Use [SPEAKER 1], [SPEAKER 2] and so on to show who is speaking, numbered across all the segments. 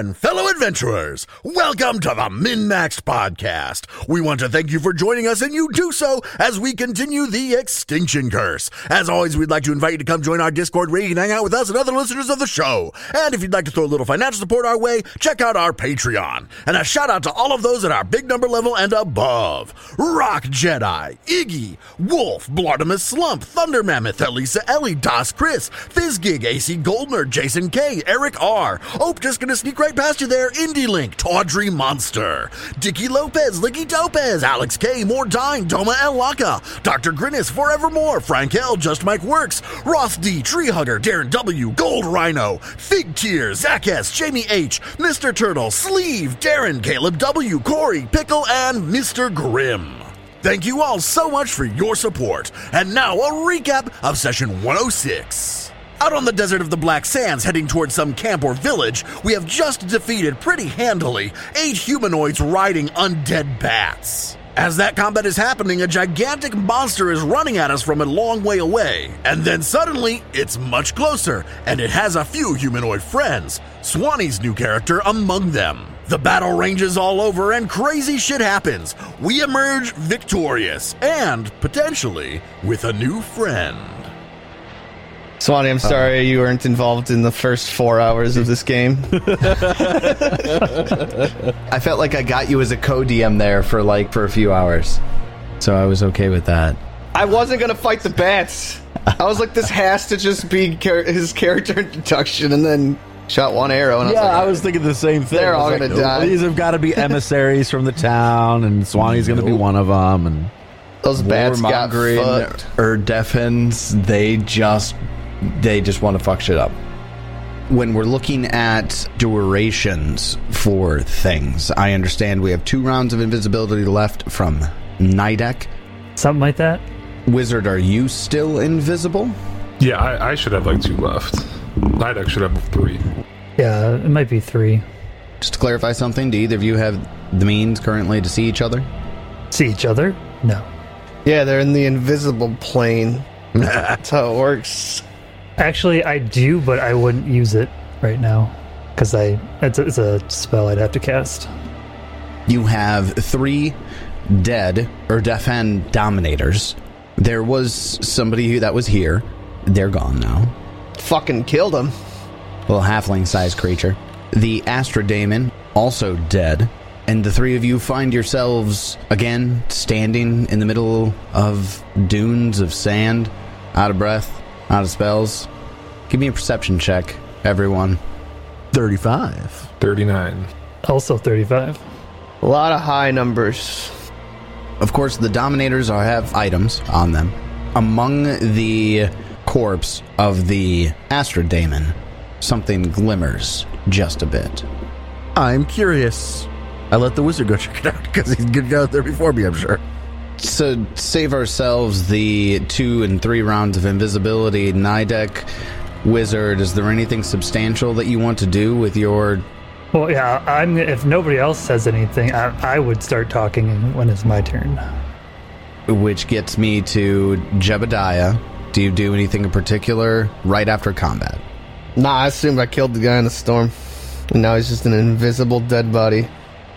[SPEAKER 1] and fellow adventurers. Welcome to the MinMaxed Podcast. We want to thank you for joining us, and you do so as we continue the Extinction Curse. As always, we'd like to invite you to come join our Discord where you can hang out with us and other listeners of the show. And if you'd like to throw a little financial support our way, check out our Patreon. And a shout out to all of those at our big number level and above Rock Jedi, Iggy, Wolf, Blartimus Slump, Thunder Mammoth, Elisa Ellie, Das Chris, Fizzgig, AC Goldner, Jason K, Eric R. Oh, just gonna sneak right past you there. Indie Link, Tawdry Monster, Dicky Lopez, Licky Topez, Alex K, Mordine, Doma El Laka, Dr. Grinnis, Forevermore, Frank L, Just Mike Works, Roth D, Tree Hugger, Darren W, Gold Rhino, Fig Tear, Zach S, Jamie H, Mr. Turtle, Sleeve, Darren, Caleb W, Corey, Pickle, and Mr. Grimm. Thank you all so much for your support. And now a recap of session 106. Out on the desert of the Black Sands, heading towards some camp or village, we have just defeated pretty handily eight humanoids riding undead bats. As that combat is happening, a gigantic monster is running at us from a long way away. And then suddenly, it's much closer, and it has a few humanoid friends, Swanee's new character among them. The battle ranges all over, and crazy shit happens. We emerge victorious, and potentially with a new friend.
[SPEAKER 2] Swanee, I'm uh, sorry you weren't involved in the first four hours of this game.
[SPEAKER 3] I felt like I got you as a co-DM there for like for a few hours, so I was okay with that.
[SPEAKER 2] I wasn't gonna fight the bats. I was like, this has to just be char- his character introduction, and then shot one arrow. And
[SPEAKER 4] Yeah,
[SPEAKER 2] I was, like,
[SPEAKER 4] I was thinking the same thing.
[SPEAKER 2] They're all
[SPEAKER 4] like,
[SPEAKER 2] gonna die.
[SPEAKER 4] These have got to be emissaries from the town, and Swanee's going to be one of them. And
[SPEAKER 2] those bats got
[SPEAKER 3] Warmongering
[SPEAKER 2] fucked.
[SPEAKER 3] or deafens, they just they just want to fuck shit up. When we're looking at durations for things, I understand we have two rounds of invisibility left from Nidek.
[SPEAKER 5] Something like that.
[SPEAKER 3] Wizard, are you still invisible?
[SPEAKER 6] Yeah, I, I should have like two left. Nidek should have three.
[SPEAKER 5] Yeah, it might be three.
[SPEAKER 3] Just to clarify something, do either of you have the means currently to see each other?
[SPEAKER 5] See each other? No.
[SPEAKER 2] Yeah, they're in the invisible plane. That's how it works.
[SPEAKER 5] Actually, I do, but I wouldn't use it right now because I it's a, it's a spell I'd have to cast.
[SPEAKER 3] You have three dead or deaf end dominators. There was somebody that was here. They're gone now.
[SPEAKER 2] Fucking killed him.
[SPEAKER 3] little halfling sized creature. The Astradaemon, also dead. And the three of you find yourselves again standing in the middle of dunes of sand, out of breath, out of spells. Give me a perception check, everyone.
[SPEAKER 4] 35.
[SPEAKER 6] 39.
[SPEAKER 5] Also 35.
[SPEAKER 2] A lot of high numbers.
[SPEAKER 3] Of course, the Dominators are, have items on them. Among the corpse of the Astradaemon, something glimmers just a bit.
[SPEAKER 4] I'm curious. I let the wizard go check it out because he's good out there before me, I'm sure.
[SPEAKER 3] To save ourselves the two and three rounds of invisibility, Nidek, Wizard, is there anything substantial that you want to do with your.
[SPEAKER 5] Well, yeah, I'm. If nobody else says anything, I, I would start talking when it's my turn.
[SPEAKER 3] Which gets me to Jebediah. Do you do anything in particular right after combat?
[SPEAKER 2] Nah, I assumed I killed the guy in the storm. And now he's just an invisible dead body.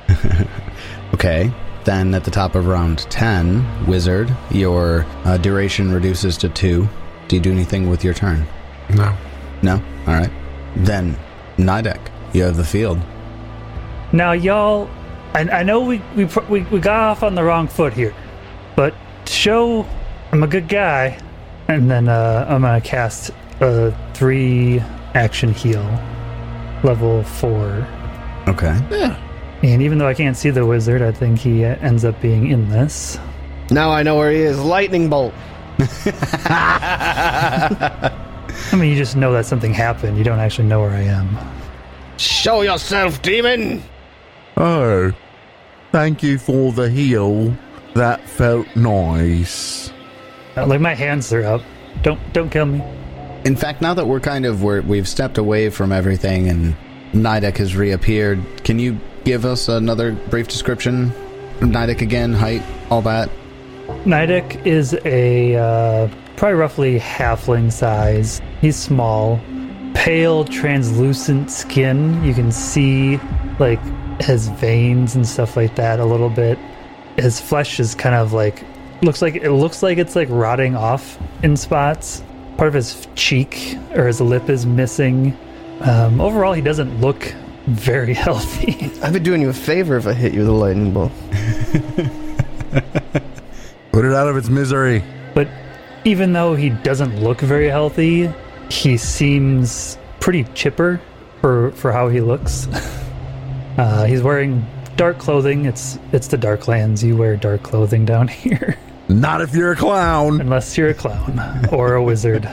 [SPEAKER 3] Okay. Then at the top of round 10, Wizard, your uh, duration reduces to two. Do you do anything with your turn?
[SPEAKER 6] No.
[SPEAKER 3] No? Alright. Then, Nidek, you have the field.
[SPEAKER 5] Now, y'all, I, I know we, we we we got off on the wrong foot here, but to show I'm a good guy, and then uh, I'm gonna cast a three action heal, level four.
[SPEAKER 3] Okay.
[SPEAKER 5] And even though I can't see the wizard, I think he uh, ends up being in this.
[SPEAKER 2] Now I know where he is. Lightning bolt.
[SPEAKER 5] I mean, you just know that something happened. You don't actually know where I am.
[SPEAKER 2] Show yourself, demon!
[SPEAKER 4] Oh, thank you for the heal. That felt nice.
[SPEAKER 5] Uh, Like my hands are up. Don't don't kill me.
[SPEAKER 3] In fact, now that we're kind of we're, we've stepped away from everything and Nidek has reappeared, can you give us another brief description Nidek again, height, all that?
[SPEAKER 5] Nidek is a uh, probably roughly halfling size. He's small, pale, translucent skin. You can see like his veins and stuff like that a little bit. His flesh is kind of like looks like it looks like it's like rotting off in spots. Part of his cheek or his lip is missing. Um, overall, he doesn't look very healthy.
[SPEAKER 2] I'd be doing you a favor if I hit you with a lightning bolt.
[SPEAKER 1] Put it out of its misery.
[SPEAKER 5] But even though he doesn't look very healthy, he seems pretty chipper for for how he looks. Uh, he's wearing dark clothing. It's it's the Darklands. You wear dark clothing down here,
[SPEAKER 1] Not if you're a clown.
[SPEAKER 5] unless you're a clown or a wizard.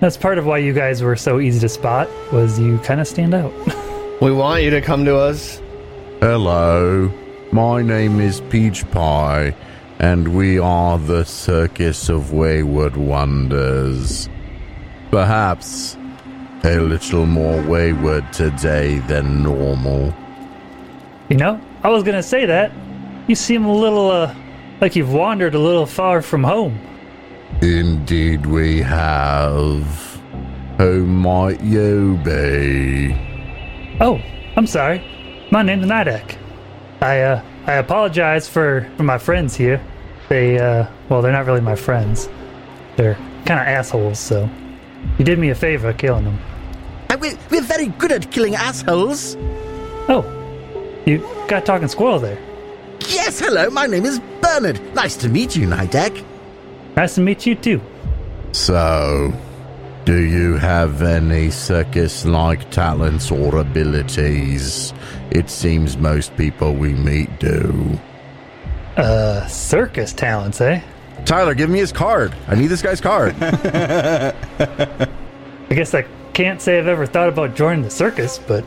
[SPEAKER 5] That's part of why you guys were so easy to spot. Was you kind of stand out.
[SPEAKER 2] We want you to come to us.
[SPEAKER 1] Hello, my name is Peach Pie, and we are the Circus of Wayward Wonders. Perhaps a little more wayward today than normal.
[SPEAKER 5] You know, I was gonna say that. You seem a little uh, like you've wandered a little far from home.
[SPEAKER 1] Indeed, we have. Who might you be?
[SPEAKER 5] Oh, I'm sorry. My name's Nidek. I uh I apologize for, for my friends here. They uh well they're not really my friends. They're kinda assholes, so you did me a favor killing them.
[SPEAKER 7] And we, we're very good at killing assholes.
[SPEAKER 5] Oh. You got talking squirrel there.
[SPEAKER 7] Yes, hello, my name is Bernard. Nice to meet you, Nidek.
[SPEAKER 5] Nice to meet you too.
[SPEAKER 1] So, do you have any circus like talents or abilities? It seems most people we meet do.
[SPEAKER 5] Uh circus talents, eh?
[SPEAKER 1] Tyler, give me his card. I need this guy's card.
[SPEAKER 5] I guess I can't say I've ever thought about joining the circus, but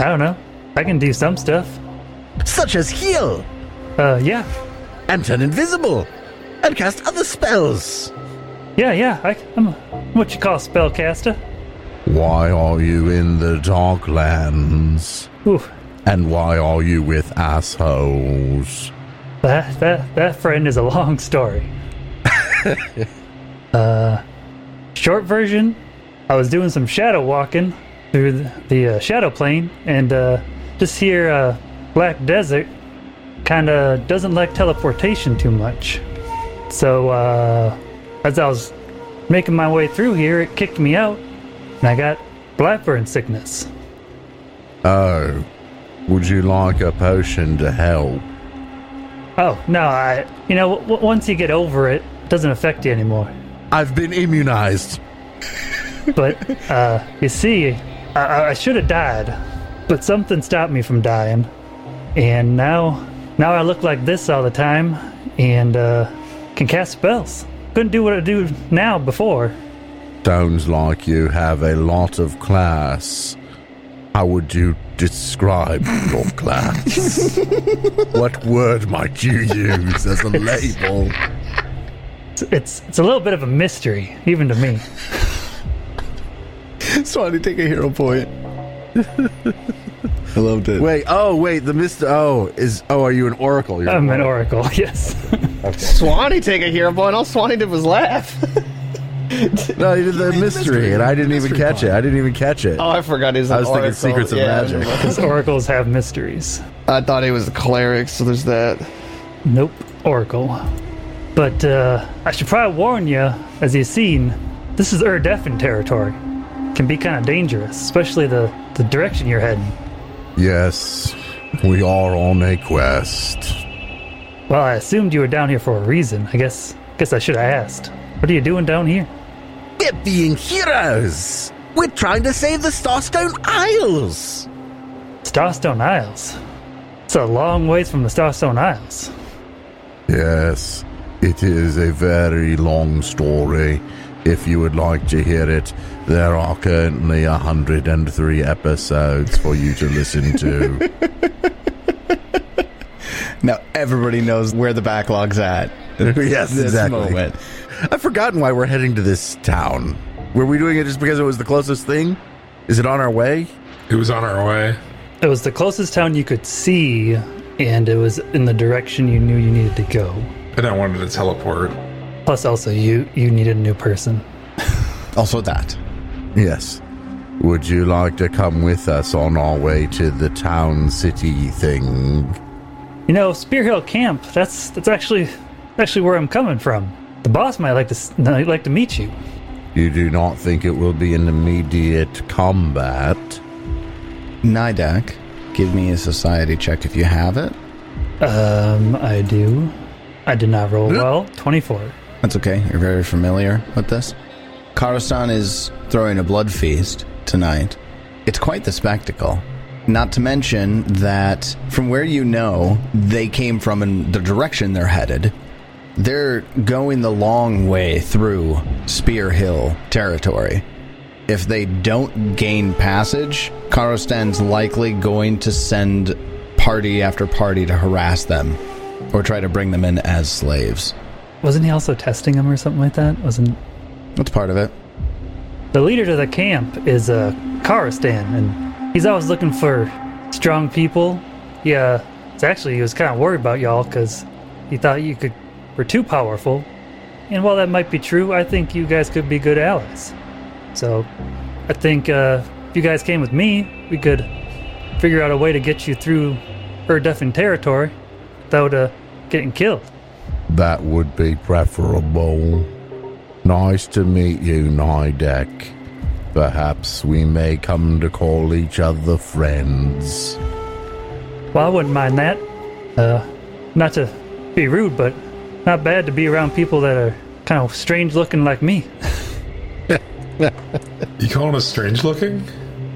[SPEAKER 5] I don't know. I can do some stuff.
[SPEAKER 7] Such as heal,
[SPEAKER 5] Uh yeah.
[SPEAKER 7] and turn invisible, and cast other spells.
[SPEAKER 5] Yeah, yeah. I, I'm what you call a spellcaster.
[SPEAKER 1] why are you in the Darklands?
[SPEAKER 5] Ooh,
[SPEAKER 1] And why are you with assholes?
[SPEAKER 5] That that that friend is a long story. uh, short version, I was doing some shadow walking through the, the uh, shadow plane, and uh, just here, uh, Black Desert kind of doesn't like teleportation too much. So uh, as I was making my way through here, it kicked me out, and I got Blackburn sickness.
[SPEAKER 1] Oh, would you like a potion to help?
[SPEAKER 5] Oh no, I you know w- once you get over it, it doesn't affect you anymore.
[SPEAKER 1] I've been immunized.
[SPEAKER 5] But uh, you see, I, I- I should have died, but something stopped me from dying, and now, now I look like this all the time, and uh, can cast spells. Couldn't do what I do now before.
[SPEAKER 1] Sounds like you have a lot of class. How would you describe your class? what word might you use as a label?
[SPEAKER 5] It's, it's it's a little bit of a mystery, even to me.
[SPEAKER 2] Swanee, take a hero point. I loved it.
[SPEAKER 1] Wait, oh, wait, the mist. Oh, is. Oh, are you an oracle? You're
[SPEAKER 5] I'm an oracle, yes.
[SPEAKER 2] Swanee, take a hero point. All Swanee did was laugh.
[SPEAKER 1] No, you did the mystery, and I didn't even catch it. I didn't even catch it.
[SPEAKER 2] oh, I forgot he's.
[SPEAKER 1] I
[SPEAKER 2] an
[SPEAKER 1] was thinking
[SPEAKER 2] oracle.
[SPEAKER 1] Secrets of
[SPEAKER 2] Yeah.
[SPEAKER 1] Magic.
[SPEAKER 5] Because oracles have mysteries.
[SPEAKER 2] I thought he was a cleric, so there's that.
[SPEAKER 5] Nope, Oracle. But uh, I should probably warn you, as you've seen, this is Urdefhan territory. Can be kind of dangerous, especially the, the direction you're heading.
[SPEAKER 1] Yes, we are on a quest.
[SPEAKER 5] Well, I assumed you were down here for a reason. I guess guess I should have asked. What are you doing down here?
[SPEAKER 7] We're being heroes. We're trying to save the Starstone Isles.
[SPEAKER 5] Starstone Isles. It's a long ways from the Starstone Isles.
[SPEAKER 1] Yes, it is a very long story. If you would like to hear it, there are currently 103 episodes for you to listen to.
[SPEAKER 3] Now everybody knows where the backlog's at.
[SPEAKER 1] yes,
[SPEAKER 3] This
[SPEAKER 1] exactly.
[SPEAKER 3] moment.
[SPEAKER 1] I've forgotten why we're heading to this town. Were we doing it just because it was the closest thing? Is it on our way?
[SPEAKER 6] It was on our way.
[SPEAKER 5] It was the closest town you could see, and it was in the direction you knew you needed to go.
[SPEAKER 6] And I wanted to teleport.
[SPEAKER 5] Plus, also you you needed a new person.
[SPEAKER 3] Also that.
[SPEAKER 1] Yes. Would you like to come with us on our way to the town city thing?
[SPEAKER 5] You know, Spear Hill Camp. That's that's actually actually where I'm coming from. The boss might like to s- might like to meet you.
[SPEAKER 1] You do not think it will be an immediate combat?
[SPEAKER 3] Nidek, give me a society check if you have it.
[SPEAKER 5] Um, I do. I did not roll well. Twenty-four.
[SPEAKER 3] That's okay. You're very familiar with this. Karastan is throwing a blood feast tonight. It's quite the spectacle. Not to mention that from where you know they came from and the direction they're headed, they're going the long way through Spear Hill territory. If they don't gain passage, Karostan's likely going to send party after party to harass them or try to bring them in as slaves.
[SPEAKER 5] Wasn't he also testing him or something like that? Wasn't
[SPEAKER 3] That's part of it.
[SPEAKER 5] the leader to the camp is uh, Karistan, and he's always looking for strong people. Yeah, it's actually he was kind of worried about y'all because he thought you could were too powerful. And while that might be true, I think you guys could be good allies. So, I think uh, if you guys came with me, we could figure out a way to get you through Urdefhan territory without uh, getting killed.
[SPEAKER 1] That would be preferable. Nice to meet you, Nidek. Perhaps we may come to call each other friends.
[SPEAKER 5] Well, I wouldn't mind that. Uh, not to be rude, but not bad to be around people that are kind of strange looking like me.
[SPEAKER 6] You calling us strange looking?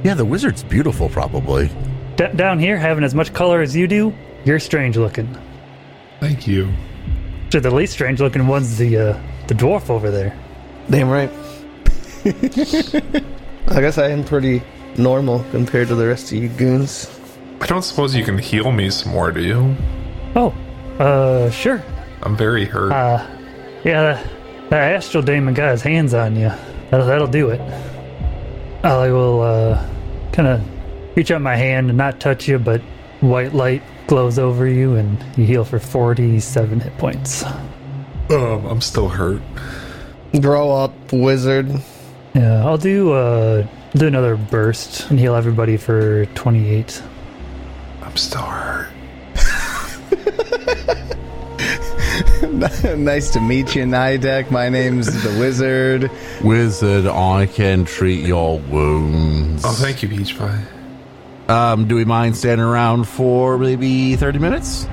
[SPEAKER 7] Yeah, the wizard's beautiful, probably.
[SPEAKER 5] D- down here, having as much color as you do, you're strange looking.
[SPEAKER 6] Thank you.
[SPEAKER 5] So the least strange looking one's the uh, the dwarf over there.
[SPEAKER 2] Damn right. I guess I am pretty normal compared to the rest of you goons.
[SPEAKER 6] I don't suppose you can heal me some more, do you?
[SPEAKER 5] Oh, uh, sure.
[SPEAKER 6] I'm very hurt.
[SPEAKER 5] Uh, yeah, that, that astral demon got his hands on you. That'll, that'll do it. I will uh, kind of reach out my hand and not touch you, but white light glows over you, and you heal for 47 hit points.
[SPEAKER 6] um, I'm still hurt.
[SPEAKER 2] Grow up, wizard.
[SPEAKER 5] Yeah, I'll do uh, do another burst and heal everybody for 28.
[SPEAKER 6] I'm still hurt.
[SPEAKER 3] nice to meet you, Nidek. My name's the Wizard.
[SPEAKER 1] Wizard, I can treat your wounds.
[SPEAKER 6] Oh, thank you, Peach Pie.
[SPEAKER 1] Um, do we mind standing around for maybe 30 minutes?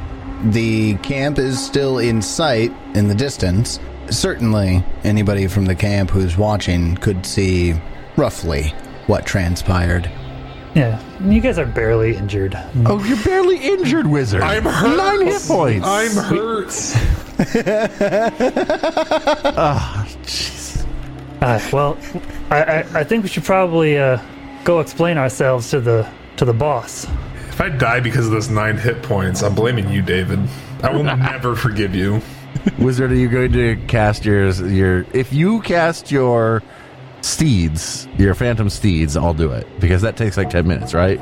[SPEAKER 3] The camp is still in sight in the distance. Certainly, anybody from the camp who's watching could see roughly what transpired.
[SPEAKER 5] Yeah, you guys are barely injured.
[SPEAKER 1] Oh, you're barely injured, wizard.
[SPEAKER 6] I'm hurt.
[SPEAKER 1] Nine hit points.
[SPEAKER 6] I'm hurt. Oh, jeez.
[SPEAKER 5] Uh, well, I, I, I think we should probably uh, go explain ourselves to the to the boss.
[SPEAKER 6] If I die because of those nine hit points, I'm blaming you, David. I will never forgive you.
[SPEAKER 1] Wizard, are you going to cast your your? If you cast your steeds, your phantom steeds, I'll do it because that takes like ten minutes, right?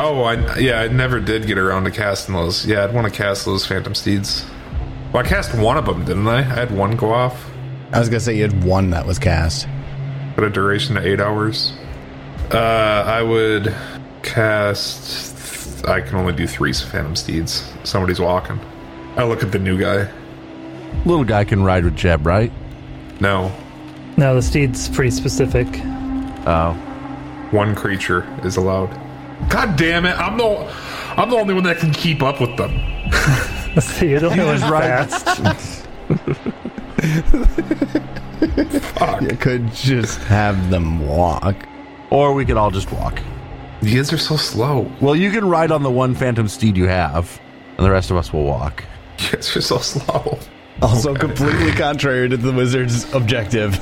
[SPEAKER 6] Oh, I yeah, I never did get around to casting those. Yeah, I'd want to cast those Phantom Steeds. Well, I cast one of them, didn't I? I had one go off.
[SPEAKER 3] I was gonna say you had one that was cast.
[SPEAKER 6] But a duration of eight hours. Uh, I would cast. I can only do three Phantom Steeds. Somebody's walking. I look at the new guy.
[SPEAKER 1] Little guy can ride with Jeb, right?
[SPEAKER 6] No,
[SPEAKER 5] No, the steed's pretty specific.
[SPEAKER 1] Oh,
[SPEAKER 6] one creature is allowed. God damn it! I'm the I'm the only one that can keep up with them.
[SPEAKER 5] You're the only one fast.
[SPEAKER 3] You could just have them walk.
[SPEAKER 1] or we could all just walk.
[SPEAKER 6] You guys are so slow.
[SPEAKER 1] Well, you can ride on the one phantom steed you have, and the rest of us will walk.
[SPEAKER 6] You guys are so slow.
[SPEAKER 3] Also, completely contrary to the Wizard's objective.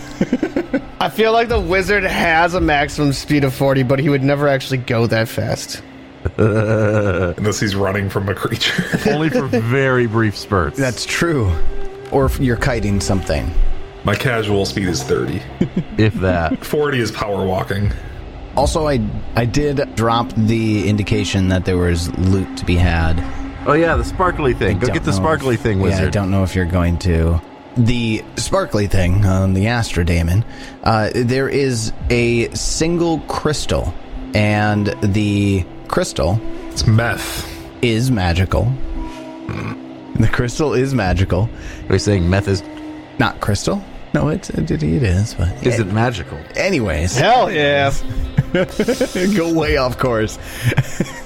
[SPEAKER 2] I feel like the wizard has a maximum speed of 40, but he would never actually go that fast.
[SPEAKER 6] Unless he's running from a creature.
[SPEAKER 1] Only for very brief spurts.
[SPEAKER 3] That's true. Or if you're kiting something.
[SPEAKER 6] My casual speed is 30.
[SPEAKER 1] if that.
[SPEAKER 6] 40 is power walking.
[SPEAKER 3] Also, I I did drop the indication that there was loot to be had.
[SPEAKER 1] Oh yeah, the sparkly thing. Go
[SPEAKER 3] Don't
[SPEAKER 1] get the
[SPEAKER 3] know
[SPEAKER 1] sparkly
[SPEAKER 3] if-
[SPEAKER 1] thing,
[SPEAKER 3] Yeah, I don't know if you're going to. the sparkly thing on the Astradaemon, uh, there is a single crystal, and the crystal
[SPEAKER 6] It's meth.
[SPEAKER 3] is magical. The crystal is magical.
[SPEAKER 1] Are you saying meth is
[SPEAKER 3] Not crystal. No, it's, it, it is, but
[SPEAKER 1] is it magical?
[SPEAKER 3] anyways,
[SPEAKER 2] Hell yeah.
[SPEAKER 3] go way off course.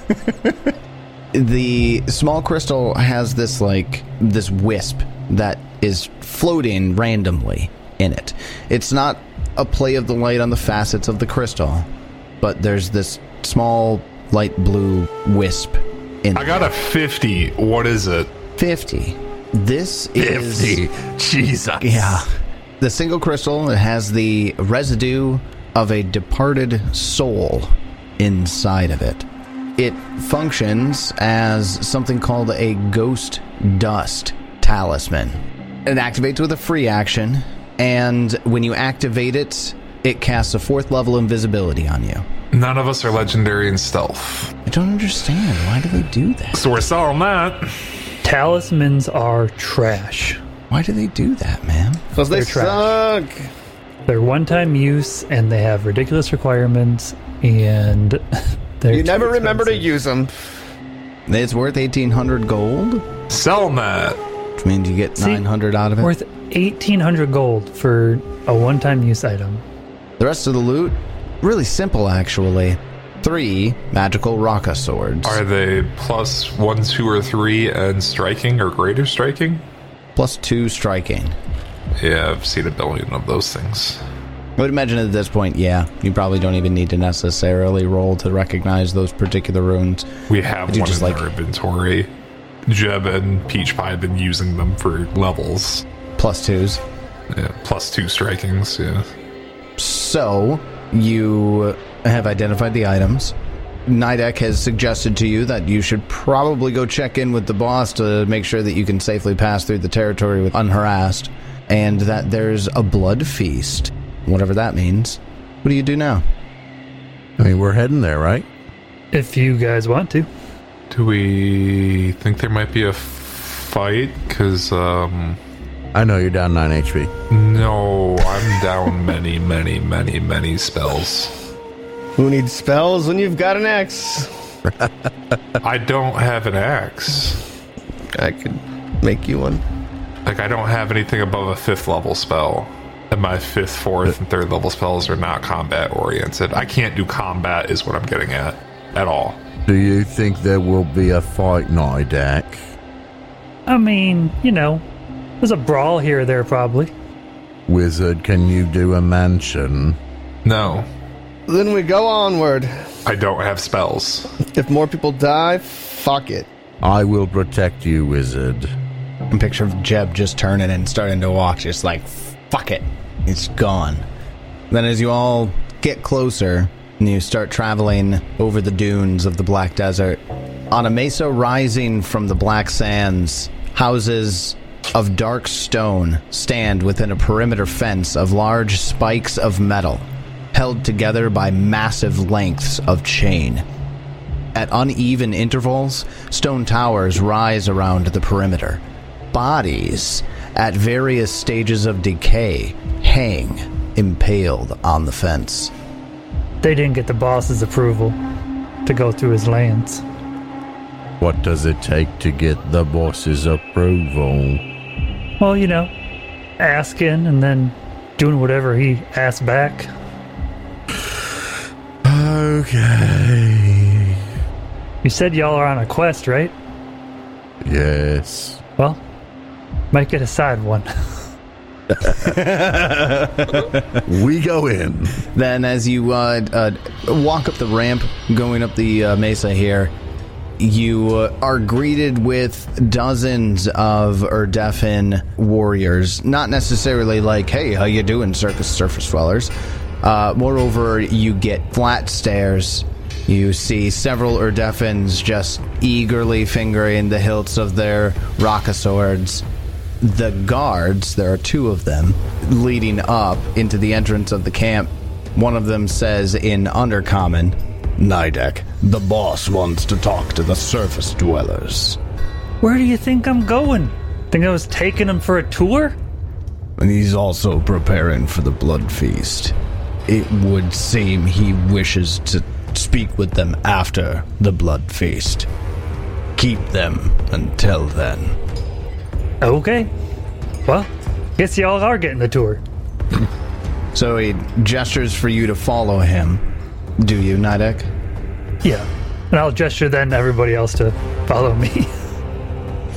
[SPEAKER 3] the small crystal has this like this wisp that is floating randomly in it. It's not a play of the light on the facets of the crystal, but there's this small light blue wisp in
[SPEAKER 6] I got a 50. What is it?
[SPEAKER 3] 50. This 50. is
[SPEAKER 1] Jesus.
[SPEAKER 3] Yeah. The single crystal it has the residue of a departed soul inside of it. It functions as something called a ghost dust talisman. It activates with a free action, and when you activate it, it casts a fourth level invisibility on you.
[SPEAKER 6] None of us are legendary in stealth.
[SPEAKER 3] I don't understand. Why do they do that?
[SPEAKER 6] So we're selling that.
[SPEAKER 5] Talismans are trash.
[SPEAKER 3] Why do they do that, man?
[SPEAKER 2] Because they
[SPEAKER 5] They're trash.
[SPEAKER 2] suck.
[SPEAKER 5] They're one-time use, and they have ridiculous requirements, and they're
[SPEAKER 2] You
[SPEAKER 5] too
[SPEAKER 2] never remember to use them.
[SPEAKER 3] It's worth 1800 gold,
[SPEAKER 6] Selling that.
[SPEAKER 3] which means you get
[SPEAKER 5] See,
[SPEAKER 3] 900 out of it.
[SPEAKER 5] Worth 1,800 gold for a one-time use item.
[SPEAKER 3] The rest of the loot, really simple actually. Three magical Raka swords,
[SPEAKER 6] Are they plus one, two, or three and striking or greater striking?
[SPEAKER 3] plus two striking.
[SPEAKER 6] Yeah, I've seen a billion of those things.
[SPEAKER 3] I would imagine at this point, yeah, you probably don't even need to necessarily roll to recognize those particular runes.
[SPEAKER 6] We have
[SPEAKER 3] you
[SPEAKER 6] one
[SPEAKER 3] just,
[SPEAKER 6] in
[SPEAKER 3] like-
[SPEAKER 6] our inventory. Jeb and Peach Pie have been using them for levels.
[SPEAKER 3] Plus twos.
[SPEAKER 6] Yeah, plus two strikings. Yeah.
[SPEAKER 3] So, you have identified the items. Nidek has suggested to you that you should probably go check in with the boss to make sure that you can safely pass through the territory with unharassed, and that there's a blood feast, whatever that means. What do you do now?
[SPEAKER 1] I mean, we're heading there, right?
[SPEAKER 5] If you guys want to.
[SPEAKER 6] Do we think there might be a fight? Because, um,
[SPEAKER 1] I know you're down 9 HP.
[SPEAKER 6] no, I'm down many, many, many, many spells.
[SPEAKER 2] Who needs spells when you've got an axe?
[SPEAKER 6] I don't have an axe.
[SPEAKER 2] I could make you one.
[SPEAKER 6] Like, I don't have anything above a fifth level spell. And my fifth, fourth, and third level spells are not combat oriented. I can't do combat, is what I'm getting at. At all.
[SPEAKER 1] Do you think there will be a fight, Nidek?
[SPEAKER 5] I mean, you know, there's a brawl here or there probably.
[SPEAKER 1] Wizard, can you do a mansion?
[SPEAKER 6] No,
[SPEAKER 2] Then we go onward.
[SPEAKER 6] I don't have spells.
[SPEAKER 2] If more people die, fuck it.
[SPEAKER 1] I will protect you, wizard.
[SPEAKER 3] Picture of Jeb just turning and starting to walk, just like, fuck it. It's gone. Then, as you all get closer and you start traveling over the dunes of the Black Desert, on a mesa rising from the black sands, houses of dark stone stand within a perimeter fence of large spikes of metal, held together by massive lengths of chain. At uneven intervals, stone towers rise around the perimeter. Bodies, at various stages of decay, hang impaled on the fence.
[SPEAKER 5] They didn't get the boss's approval to go through his lands.
[SPEAKER 1] What does it take to get the boss's approval?
[SPEAKER 5] Well, you know, asking and then doing whatever he asks back.
[SPEAKER 1] Okay.
[SPEAKER 5] You said y'all are on a quest, right?
[SPEAKER 1] Yes.
[SPEAKER 5] Well, might get a side one.
[SPEAKER 1] We go in.
[SPEAKER 3] Then, as you uh, uh, walk up the ramp going up the uh, mesa here, you uh, are greeted with dozens of Urdefhan warriors. Not necessarily like, "Hey, how you doing, circus surface dwellers?" Uh, moreover, you get flat stares. You see several Urdefhans just eagerly fingering the hilts of their Raka swords the guards, there are two of them, leading up into the entrance of the camp. One of them says in Undercommon, Nidek, the boss wants to talk to the surface dwellers.
[SPEAKER 5] Where do you think I'm going? Think I was taking him for a tour?
[SPEAKER 3] And he's also preparing for the blood feast. It would seem he wishes to speak with them after the blood feast. Keep them until then.
[SPEAKER 5] Okay. Well, guess y'all are getting the tour.
[SPEAKER 3] So he gestures for you to follow him. Do you, Nidek?
[SPEAKER 5] Yeah. And I'll gesture then to everybody else to follow me.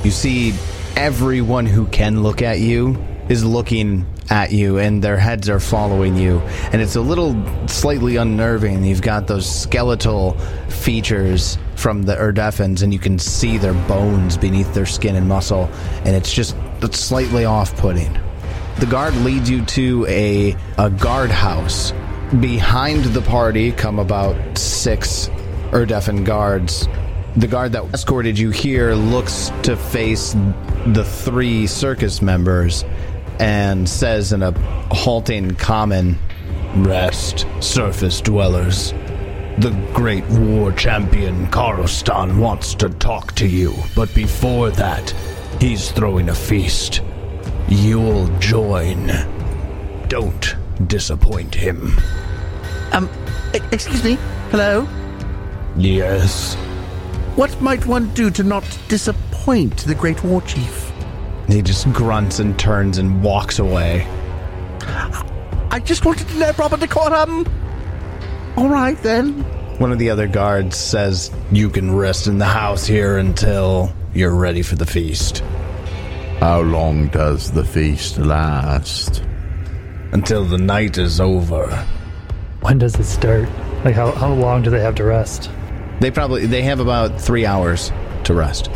[SPEAKER 3] You see, everyone who can look at you is looking at you, and their heads are following you. And it's a little slightly unnerving. You've got those skeletal features from the Urdefhans, and you can see their bones beneath their skin and muscle, and it's just it's slightly off putting. The guard leads you to a, a guard house. Behind the party come about six Urdefhan guards the guard that escorted you here looks to face the three circus members and says in a halting common, Rest, surface dwellers. The great war champion Karostan wants to talk to you, but before that, he's throwing a feast. You'll join. Don't disappoint him.
[SPEAKER 7] Um, excuse me? Hello?
[SPEAKER 3] Yes.
[SPEAKER 7] What might one do to not disappoint the Great War Chief?
[SPEAKER 3] He just grunts and turns and walks away.
[SPEAKER 7] I just wanted to let Robert know proper decorum. All right, then.
[SPEAKER 3] One of the other guards says, You can rest in the house here until you're ready for the feast.
[SPEAKER 1] How long does the feast last?
[SPEAKER 3] Until the night is over.
[SPEAKER 5] when does it start? Like, how, how long do they have to rest?
[SPEAKER 3] They probably they have about three hours to rest.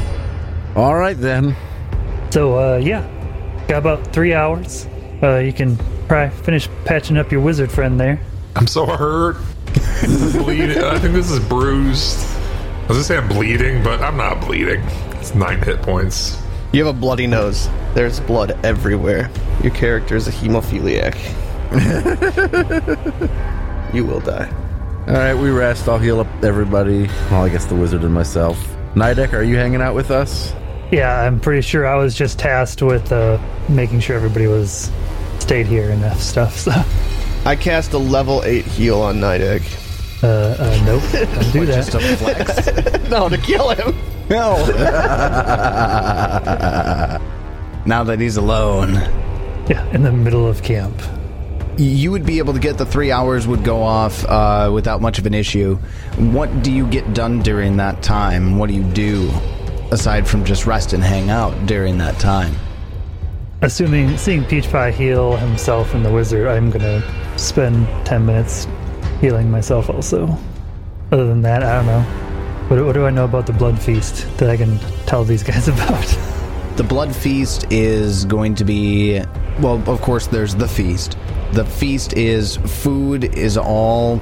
[SPEAKER 1] All right then.
[SPEAKER 5] So, uh, yeah. Got about three hours. Uh, you can probably finish patching up your wizard friend there.
[SPEAKER 6] I'm so hurt. Bleeding. I think this is bruised. I was gonna say I'm bleeding, but I'm not bleeding. It's nine hit points.
[SPEAKER 2] You have a bloody nose. There's blood everywhere. Your character is a hemophiliac. you will die.
[SPEAKER 1] All right, we rest. I'll heal up everybody. Well, I guess the wizard and myself. Nidek, are you hanging out with us?
[SPEAKER 5] Yeah, I'm pretty sure I was just tasked with uh, making sure everybody was stayed here and that stuff. So,
[SPEAKER 2] I cast a level 8 heal on Nidek.
[SPEAKER 5] uh, uh nope, don't do that.
[SPEAKER 2] no, to kill him. No.
[SPEAKER 3] now that he's alone,
[SPEAKER 5] Yeah, in the middle of camp.
[SPEAKER 3] you would be able to get the three hours would go off uh, without much of an issue. What do you get done during that time? What do you do aside from just rest and hang out during that time?
[SPEAKER 5] Assuming seeing Peach Pie heal himself and the wizard, I'm gonna spend ten minutes healing myself also. Other than that, I don't know. What, what do I know about the blood feast that I can tell these guys about?
[SPEAKER 3] The blood feast is going to be well, of course there's the feast. The feast is food is all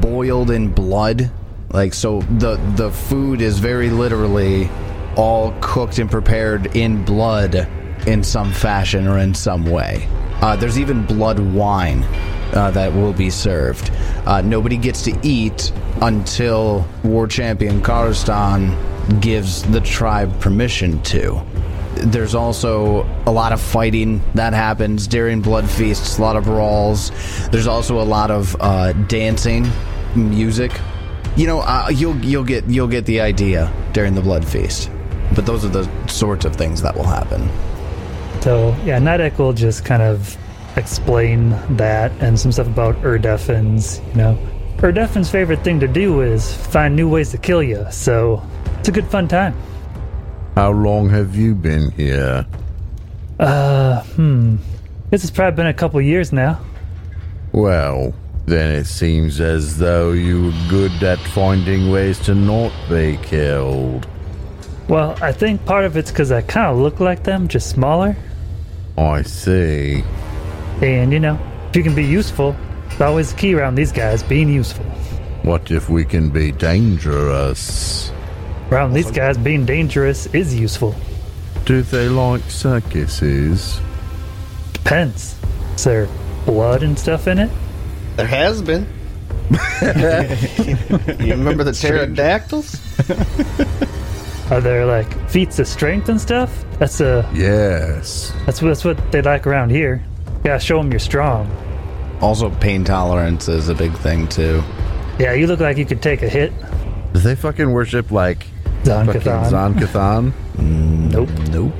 [SPEAKER 3] boiled in blood. Like so the the food is very literally all cooked and prepared in blood in some fashion or in some way. Uh, there's even blood wine uh, that will be served. Uh, nobody gets to eat until War Champion Karstan gives the tribe permission to. There's also a lot of fighting that happens during blood feasts, a lot of brawls. There's also a lot of uh, dancing, music. You know, uh, you'll you'll get you'll get the idea during the blood feast. But those are the sorts of things that will happen.
[SPEAKER 5] So yeah, Nidek will just kind of explain that and some stuff about Urdefhans. You know, Urdefhan's favorite thing to do is find new ways to kill you. So it's a good fun time.
[SPEAKER 1] How long have you been here?
[SPEAKER 5] Uh, hmm. This has probably been a couple years now.
[SPEAKER 1] Well, then it seems as though you were good at finding ways to not be killed.
[SPEAKER 5] Well, I think part of it's because I kind of look like them, just smaller.
[SPEAKER 1] Oh, I see.
[SPEAKER 5] And you know, if you can be useful, it's always the key around these guys being useful.
[SPEAKER 1] What if we can be dangerous?
[SPEAKER 5] Around these guys, being dangerous is useful.
[SPEAKER 1] Do they like circuses?
[SPEAKER 5] Depends. Is there blood and stuff in it?
[SPEAKER 2] There has been. you remember the pterodactyls?
[SPEAKER 5] Are there like feats of strength and stuff? That's a
[SPEAKER 1] Yes.
[SPEAKER 5] that's that's what they like around here. Gotta show them you're strong.
[SPEAKER 3] Also, pain tolerance is a big thing too.
[SPEAKER 5] Yeah, you look like you could take a hit.
[SPEAKER 1] Do they fucking worship like fucking
[SPEAKER 5] Zon-Kuthon.
[SPEAKER 1] Zon-Kuthon?
[SPEAKER 5] Nope.
[SPEAKER 3] Nope.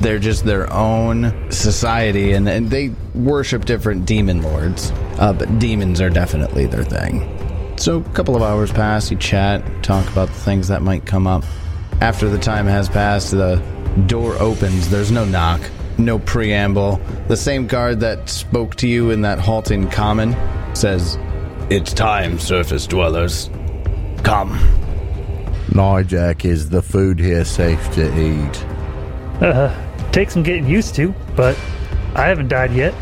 [SPEAKER 3] They're just their own society, and, and they worship different demon lords. Uh, but demons are definitely their thing. So, a couple of hours pass, you chat, talk about the things that might come up. After the time has passed, the door opens. There's no knock, no preamble. The same guard that spoke to you in that halting common says, It's time, surface dwellers. Come.
[SPEAKER 1] Nijak, is the food here safe to eat?
[SPEAKER 5] Uh, takes some getting used to, but I haven't died yet.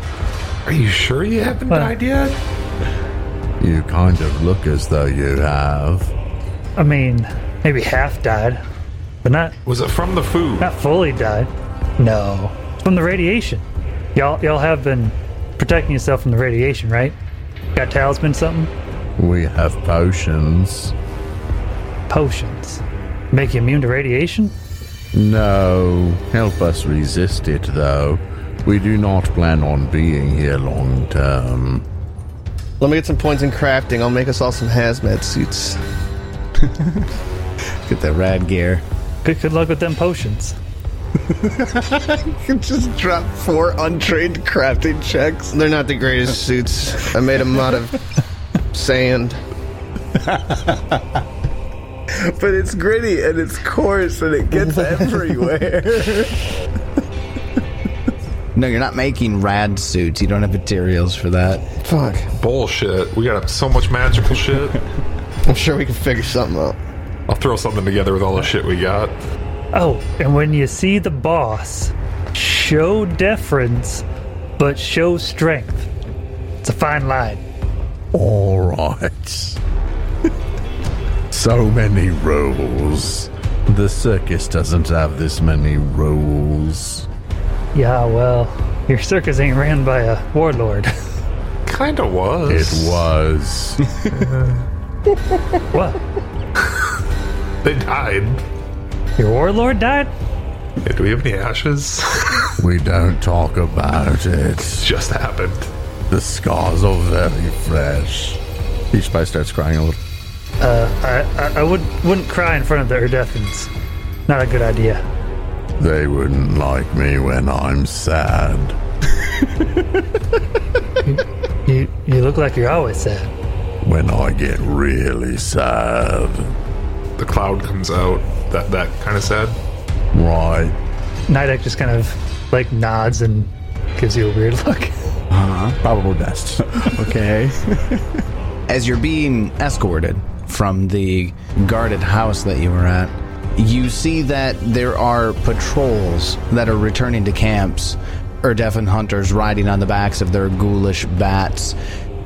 [SPEAKER 6] Are you sure you haven't
[SPEAKER 5] Well-
[SPEAKER 6] died yet?
[SPEAKER 1] You kind of look as though you have.
[SPEAKER 5] I mean, maybe half died, but not
[SPEAKER 6] Was it from the food?
[SPEAKER 5] not fully died. No, from the radiation. Y'all, y'all have been protecting yourself from the radiation, right? Got talisman something?
[SPEAKER 1] We have potions.
[SPEAKER 5] Potions. Make you immune to radiation?
[SPEAKER 1] No, help us resist it, though. We do not plan on being here long term.
[SPEAKER 2] Let me get some points in crafting. I'll make us all some hazmat suits.
[SPEAKER 3] Get that rad gear.
[SPEAKER 5] Good, good luck with them potions.
[SPEAKER 2] You just drop four untrained crafting checks. They're not the greatest suits. I made them out of sand.
[SPEAKER 3] But it's gritty and it's coarse and it gets everywhere. no, you're not making rad suits. You don't have materials for that.
[SPEAKER 2] Fuck.
[SPEAKER 6] Bullshit. We got so much magical shit.
[SPEAKER 2] I'm sure we can figure something out.
[SPEAKER 6] I'll throw something together with all the shit we got.
[SPEAKER 5] Oh, and when you see the boss, show deference, but show strength. It's a fine line.
[SPEAKER 1] All right. so many rules. The circus doesn't have this many rules.
[SPEAKER 5] Yeah, well, your circus ain't ran by a warlord.
[SPEAKER 6] Kinda was.
[SPEAKER 1] It was.
[SPEAKER 5] what?
[SPEAKER 6] They died.
[SPEAKER 5] Your warlord died?
[SPEAKER 6] Hey, do we have any ashes?
[SPEAKER 1] we don't talk about it.
[SPEAKER 6] It's Just happened.
[SPEAKER 1] The scars are very fresh. Peach Pie starts crying a little.
[SPEAKER 5] Uh, I, I, I would, wouldn't cry in front of the Urdefhans. Not a good idea.
[SPEAKER 1] They wouldn't like me when I'm sad.
[SPEAKER 5] You, you look like you're always sad.
[SPEAKER 1] When I get really sad.
[SPEAKER 6] The cloud comes out. That that kind of sad.
[SPEAKER 1] Right.
[SPEAKER 5] Nidek just kind of like nods and gives you a weird look. Uh-huh.
[SPEAKER 1] Probably best.
[SPEAKER 3] Okay. As you're being escorted from the guarded house that you were at, you see that there are patrols that are returning to camps, Urdefhan hunters riding on the backs of their ghoulish bats.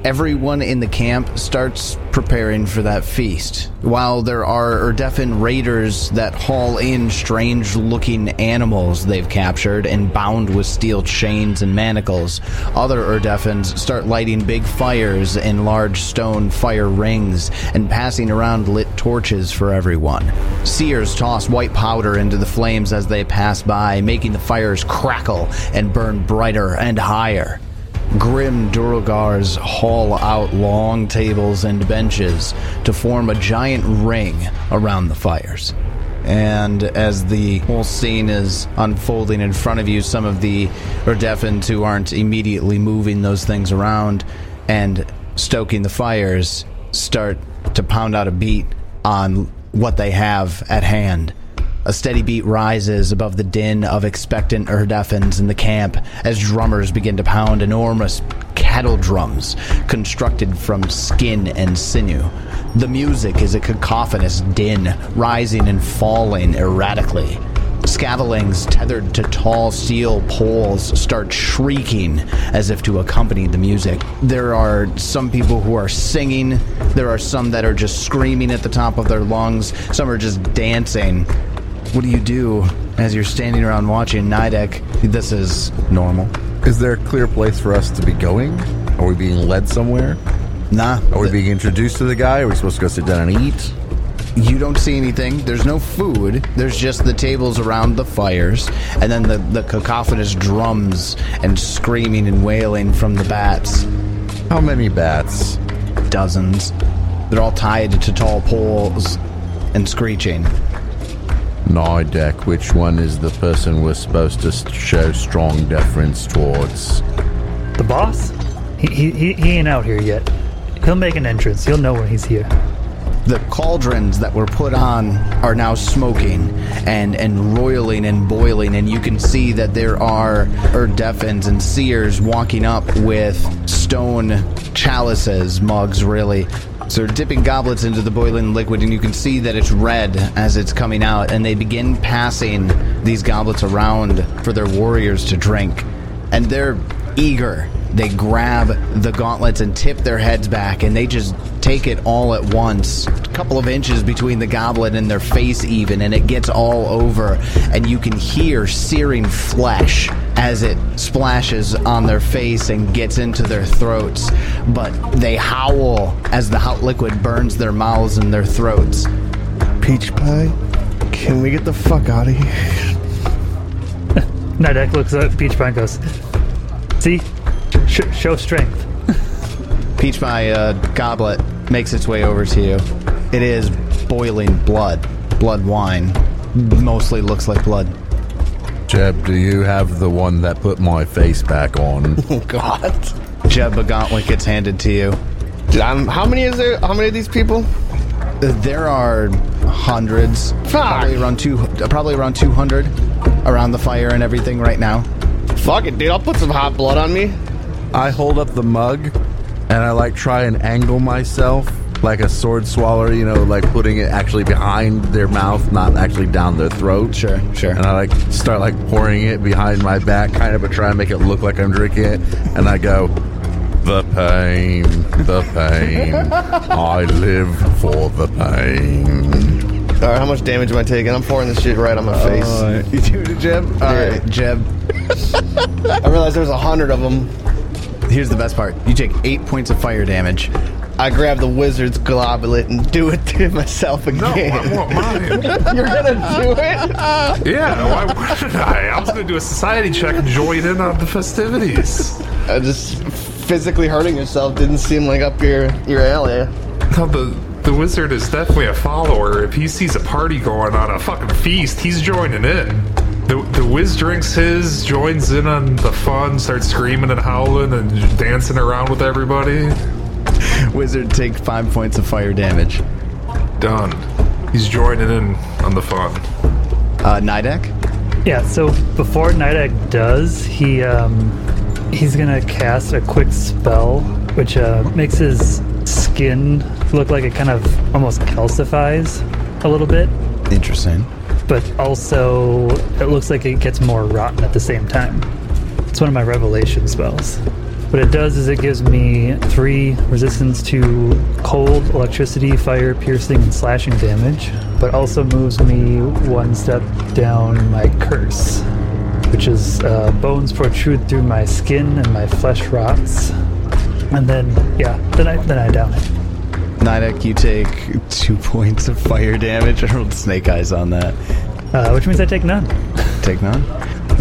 [SPEAKER 3] Everyone in the camp starts preparing for that feast, while there are Urdefhan raiders that haul in strange looking animals they've captured and bound with steel chains and manacles. Other Urdefhans start lighting big fires in large stone fire rings and passing around lit torches for everyone. Seers toss white powder into the flames as they pass by, making the fires crackle and burn brighter and higher. Grim Duergars haul out long tables and benches to form a giant ring around the fires. And as the whole scene is unfolding in front of you, some of the Urdefhans who aren't immediately moving those things around and stoking the fires start to pound out a beat on what they have at hand. A steady beat rises above the din of expectant Urdefhans in the camp as drummers begin to pound enormous cattle drums constructed from skin and sinew. The music is a cacophonous din, rising and falling erratically. Scavelings tethered to tall steel poles start shrieking as if to accompany the music. There are some people who are singing, there are some that are just screaming at the top of their lungs, some are just dancing. What do you do as you're standing around watching Nidek? This is normal.
[SPEAKER 1] Is there a clear place for us to be going? Are we being led somewhere?
[SPEAKER 3] Nah.
[SPEAKER 1] Are we being introduced to the guy? Are we supposed to go sit down and eat?
[SPEAKER 3] You don't see anything. There's no food. There's just the tables around the fires, and then the, the cacophonous drums and screaming and wailing from the bats.
[SPEAKER 1] How many bats?
[SPEAKER 3] Dozens. They're all tied to tall poles and screeching.
[SPEAKER 1] Nidek, which one is the person we're supposed to show strong deference towards?
[SPEAKER 5] The boss? He, he, he, he ain't out here yet. He'll make an entrance. He'll know when he's here.
[SPEAKER 3] The cauldrons that were put on are now smoking and, and roiling and boiling, and you can see that there are Urdefhans and seers walking up with stone chalices, mugs, really. So they're dipping goblets into the boiling liquid, and you can see that it's red as it's coming out, and they begin passing these goblets around for their warriors to drink. And they're eager. They grab the gauntlets and tip their heads back, and they just take it all at once. A couple of inches between the goblet and their face, even, and it gets all over. And you can hear searing flesh as it splashes on their face and gets into their throats. But they howl as the hot liquid burns their mouths and their throats.
[SPEAKER 2] Peach pie? Can we get the fuck out of here?
[SPEAKER 5] Nidek looks at Peach Pie and goes, See? Sh- show strength.
[SPEAKER 3] Peach Pie uh, goblet makes its way over to you. It is boiling blood, blood wine. Mostly looks like blood.
[SPEAKER 1] Jeb, do you have the one that put my face back on?
[SPEAKER 2] Oh God.
[SPEAKER 3] Jeb, a gauntlet gets handed to you.
[SPEAKER 2] Dude, I'm, how many is there? How many of these people?
[SPEAKER 3] There are hundreds, Fuck. probably around two, uh, probably around two hundred, around the fire and everything right now.
[SPEAKER 2] Fuck it, dude. I'll put some hot blood on me.
[SPEAKER 1] I hold up the mug and I like try and angle myself like a sword swallower, you know, like putting it actually behind their mouth, not actually down their throat.
[SPEAKER 3] Sure, sure.
[SPEAKER 1] And I like start like pouring it behind my back, kind of, but try and make it look like I'm drinking it. And I go, the pain, the pain. I live for the pain.
[SPEAKER 2] All right, how much damage am I taking? I'm pouring this shit right on my face.
[SPEAKER 3] Uh, you do it, Jeb. All
[SPEAKER 2] Yeah.
[SPEAKER 3] right, Jeb.
[SPEAKER 2] I realized there's a hundred of them.
[SPEAKER 3] Here's the best part. You take eight points of fire damage.
[SPEAKER 2] I grab the wizard's goblet and do it to myself
[SPEAKER 6] No, I
[SPEAKER 2] again.
[SPEAKER 6] want mine.
[SPEAKER 2] You're gonna do it?
[SPEAKER 6] Yeah, why wouldn't I? I was to do a society check and join in on the festivities.
[SPEAKER 2] Uh, just physically hurting yourself didn't seem like up your your alley.
[SPEAKER 6] No, the the wizard is definitely a follower. If he sees a party going on, a fucking feast, he's joining in. The the whiz drinks his, joins in on the fun, starts screaming and howling and dancing around with everybody.
[SPEAKER 3] Wizard take five points of fire damage.
[SPEAKER 6] Done. He's joining in on the fun.
[SPEAKER 3] Uh, Nidek?
[SPEAKER 5] Yeah, so before Nidek does, he um he's gonna cast a quick spell which uh, makes his skin look like it kind of almost calcifies a little bit,
[SPEAKER 3] Interesting.
[SPEAKER 5] but also it looks like it gets more rotten at the same time. It's one of my revelation spells. What it does is it gives me three resistance to cold, electricity, fire, piercing, and slashing damage, but also moves me one step down my curse, which is uh, bones protrude through my skin and my flesh rots. And then, yeah, then I then I down it.
[SPEAKER 3] Nidek, you take two points of fire damage. I rolled snake eyes on that.
[SPEAKER 5] Uh, which means I take none.
[SPEAKER 3] Take none.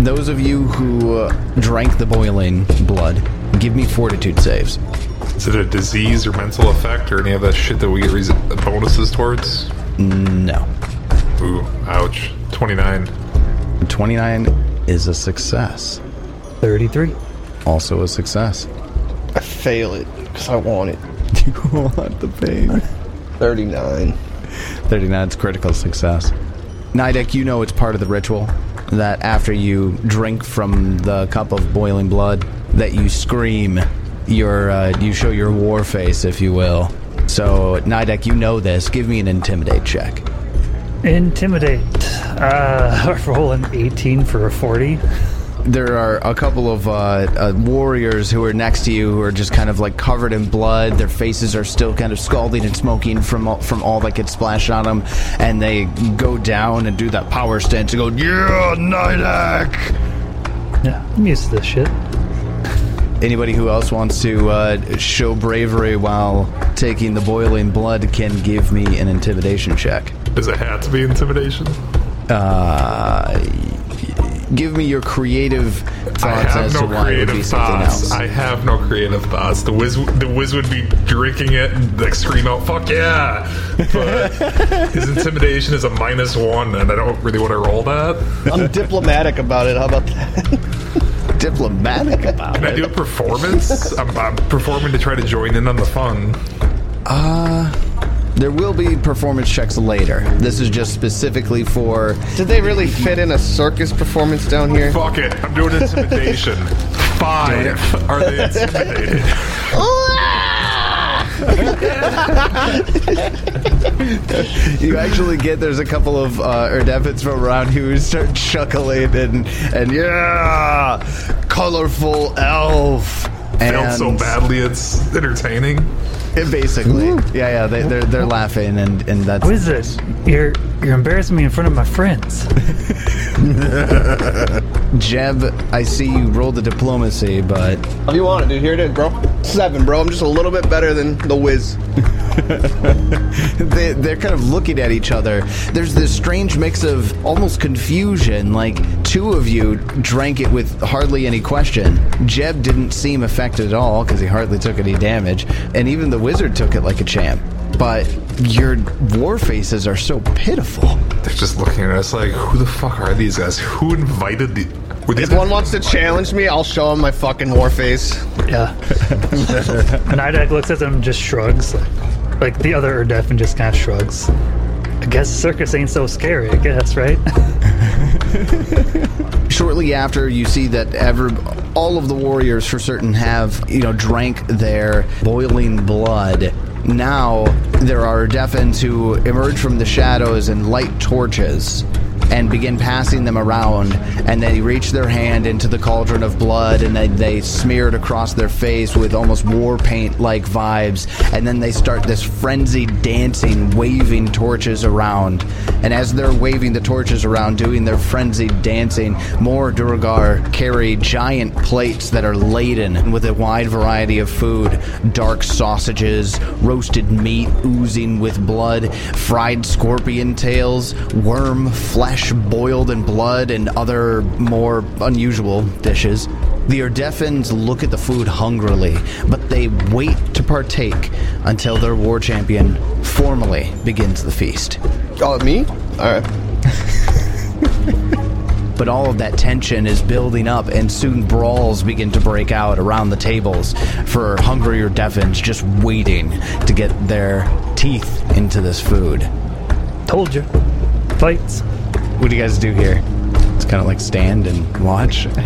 [SPEAKER 3] Those of you who uh, drank the boiling blood, give me fortitude saves.
[SPEAKER 6] Is it a disease or mental effect or any of that shit that we get reason- bonuses towards?
[SPEAKER 3] No.
[SPEAKER 6] Ooh, ouch. 29.
[SPEAKER 3] 29 is a success.
[SPEAKER 5] 33.
[SPEAKER 3] Also a success.
[SPEAKER 2] I fail it because I want it.
[SPEAKER 3] You want the pain.
[SPEAKER 2] Thirty-nine.
[SPEAKER 3] 39 is critical success. Nidek, you know it's part of the ritual that after you drink from the cup of boiling blood, that you scream your, uh, you show your war face, if you will. So, Nidek, you know this. Give me an intimidate check.
[SPEAKER 5] Intimidate. Uh, roll an 18 for a 40.
[SPEAKER 3] There are a couple of uh, uh, warriors who are next to you who are just kind of like covered in blood. Their faces are still kind of scalding and smoking from all, from all that gets splashed on them, and they go down and do that power stance and go, "Yeah, Nidek!"
[SPEAKER 5] Yeah, I'm used to this shit.
[SPEAKER 3] Anybody who else wants to uh, show bravery while taking the boiling blood can give me an intimidation check.
[SPEAKER 6] Does it have to be intimidation?
[SPEAKER 3] Uh, give me your creative thoughts
[SPEAKER 6] I have
[SPEAKER 3] as
[SPEAKER 6] no
[SPEAKER 3] to why it would be
[SPEAKER 6] creative
[SPEAKER 3] something
[SPEAKER 6] thoughts.
[SPEAKER 3] else.
[SPEAKER 6] I have no creative thoughts. The whiz, the whiz would be drinking it and like scream out "fuck yeah!" But his intimidation is a minus one, and I don't really want to roll that.
[SPEAKER 2] I'm diplomatic about it. How about that?
[SPEAKER 3] Diplomatic about it.
[SPEAKER 6] Can I do a performance? I'm, I'm performing to try to join in on the fun.
[SPEAKER 3] Uh, there will be performance checks later. This is just specifically for
[SPEAKER 2] Did they really fit in a circus performance down here?
[SPEAKER 6] Fuck it, I'm doing intimidation. Five. Are they intimidated?
[SPEAKER 3] You actually get there's a couple of uh, Urdefhans from around who start chuckling and and yeah, colorful elf. And
[SPEAKER 6] Failed so badly, it's entertaining.
[SPEAKER 3] It Basically, yeah, yeah, they, they're they're laughing and and that's
[SPEAKER 5] this? you're you're embarrassing me in front of my friends.
[SPEAKER 3] Jeb. I see you rolled the diplomacy, but
[SPEAKER 2] if you want it, dude? Here it is, bro. Seven, bro. I'm just a little bit better than the whiz.
[SPEAKER 3] they, they're kind of looking at each other. There's this strange mix of almost confusion. Like two of you drank it with hardly any question. Jeb didn't seem affected at all because he hardly took any damage, and even the wizard took it like a champ. But your war faces are so pitiful.
[SPEAKER 6] They're just looking at us like, who the fuck are these guys? Who invited the. Were these
[SPEAKER 2] If one wants to challenge me, I'll show him my fucking war face.
[SPEAKER 5] Yeah. and Nidek looks at them and just shrugs. Like, like the other Urdefhan just kind of shrugs. I guess circus ain't so scary, I guess, right?
[SPEAKER 3] Shortly after, you see that ever all of the warriors for certain have you know drank their boiling blood. Now there are Urdefhans who emerge from the shadows and light torches and begin passing them around and they reach their hand into the cauldron of blood and they, they smear it across their face with almost war paint like vibes and then they start this frenzied dancing waving torches around. And as they're waving the torches around doing their frenzied dancing more Duergar carry giant plates that are laden with a wide variety of food dark sausages roasted meat oozing with blood fried scorpion tails worm flesh boiled in blood and other more unusual dishes the Urdefhans look at the food hungrily, but they wait to partake until their war champion formally begins the feast.
[SPEAKER 2] Oh, me? All right.
[SPEAKER 3] But all of that tension is building up, and soon brawls begin to break out around the tables for hungrier Devons just waiting to get their teeth into this food.
[SPEAKER 5] Told you. Fights.
[SPEAKER 3] What do you guys do here? It's kind of like stand and watch.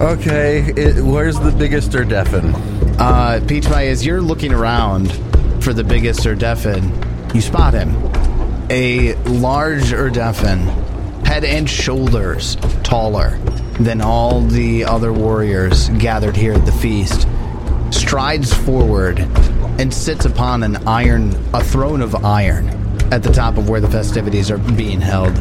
[SPEAKER 1] Okay, it, where's the biggest Urdefhan?
[SPEAKER 3] Uh, Peach Pie, as you're looking around for the biggest Urdefhan, you spot him. A large Urdefhan, head and shoulders taller than all the other warriors gathered here at the feast, strides forward and sits upon an iron, a throne of iron, at the top of where the festivities are being held.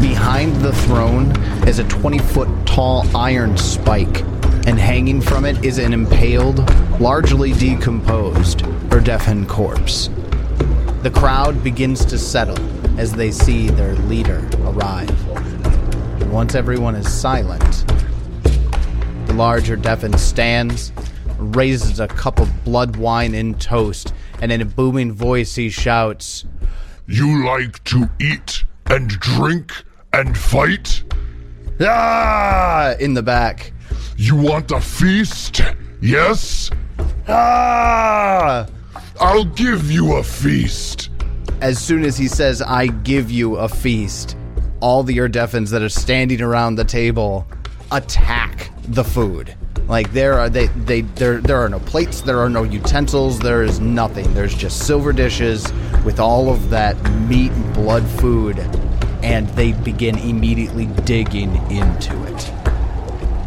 [SPEAKER 3] Behind the throne is a 20 foot tall iron spike, and hanging from it is an impaled, largely decomposed Urdefhan corpse. The crowd begins to settle as they see their leader arrive. Once everyone is silent, the large Urdefhan stands, raises a cup of blood wine in toast, and in a booming voice he shouts,
[SPEAKER 8] You like to eat and drink and fight?
[SPEAKER 3] Ah! in the back.
[SPEAKER 8] You want a feast? Yes?
[SPEAKER 3] Ah!
[SPEAKER 8] I'll give you a feast.
[SPEAKER 3] As soon as he says, I give you a feast, all the Urdefhans that are standing around the table attack the food. Like there are they they there there are no plates, there are no utensils, there is nothing. There's just silver dishes with all of that meat and blood food, and they begin immediately digging into it.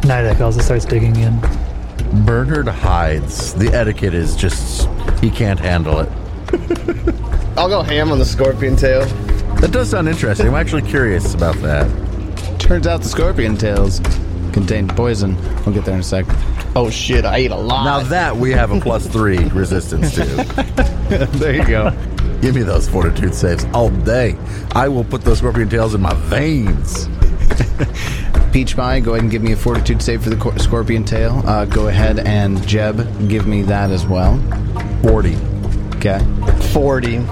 [SPEAKER 5] Nidek also starts digging in.
[SPEAKER 1] Bernard hides. The etiquette is just he can't handle it.
[SPEAKER 2] I'll go ham on the scorpion tail.
[SPEAKER 1] That does sound interesting. I'm actually curious about that.
[SPEAKER 3] Turns out the scorpion tails contain poison. We'll get there in a sec.
[SPEAKER 2] Oh shit, I ate a lot.
[SPEAKER 1] Now that we have a plus three resistance to.
[SPEAKER 3] there you go.
[SPEAKER 1] Give me those fortitude saves all day. I will put those scorpion tails in my veins.
[SPEAKER 3] Peach Pie, go ahead and give me a fortitude save for the cor- scorpion tail. Uh, go ahead and Jeb, give me that as well.
[SPEAKER 1] 40.
[SPEAKER 3] Okay.
[SPEAKER 2] 40.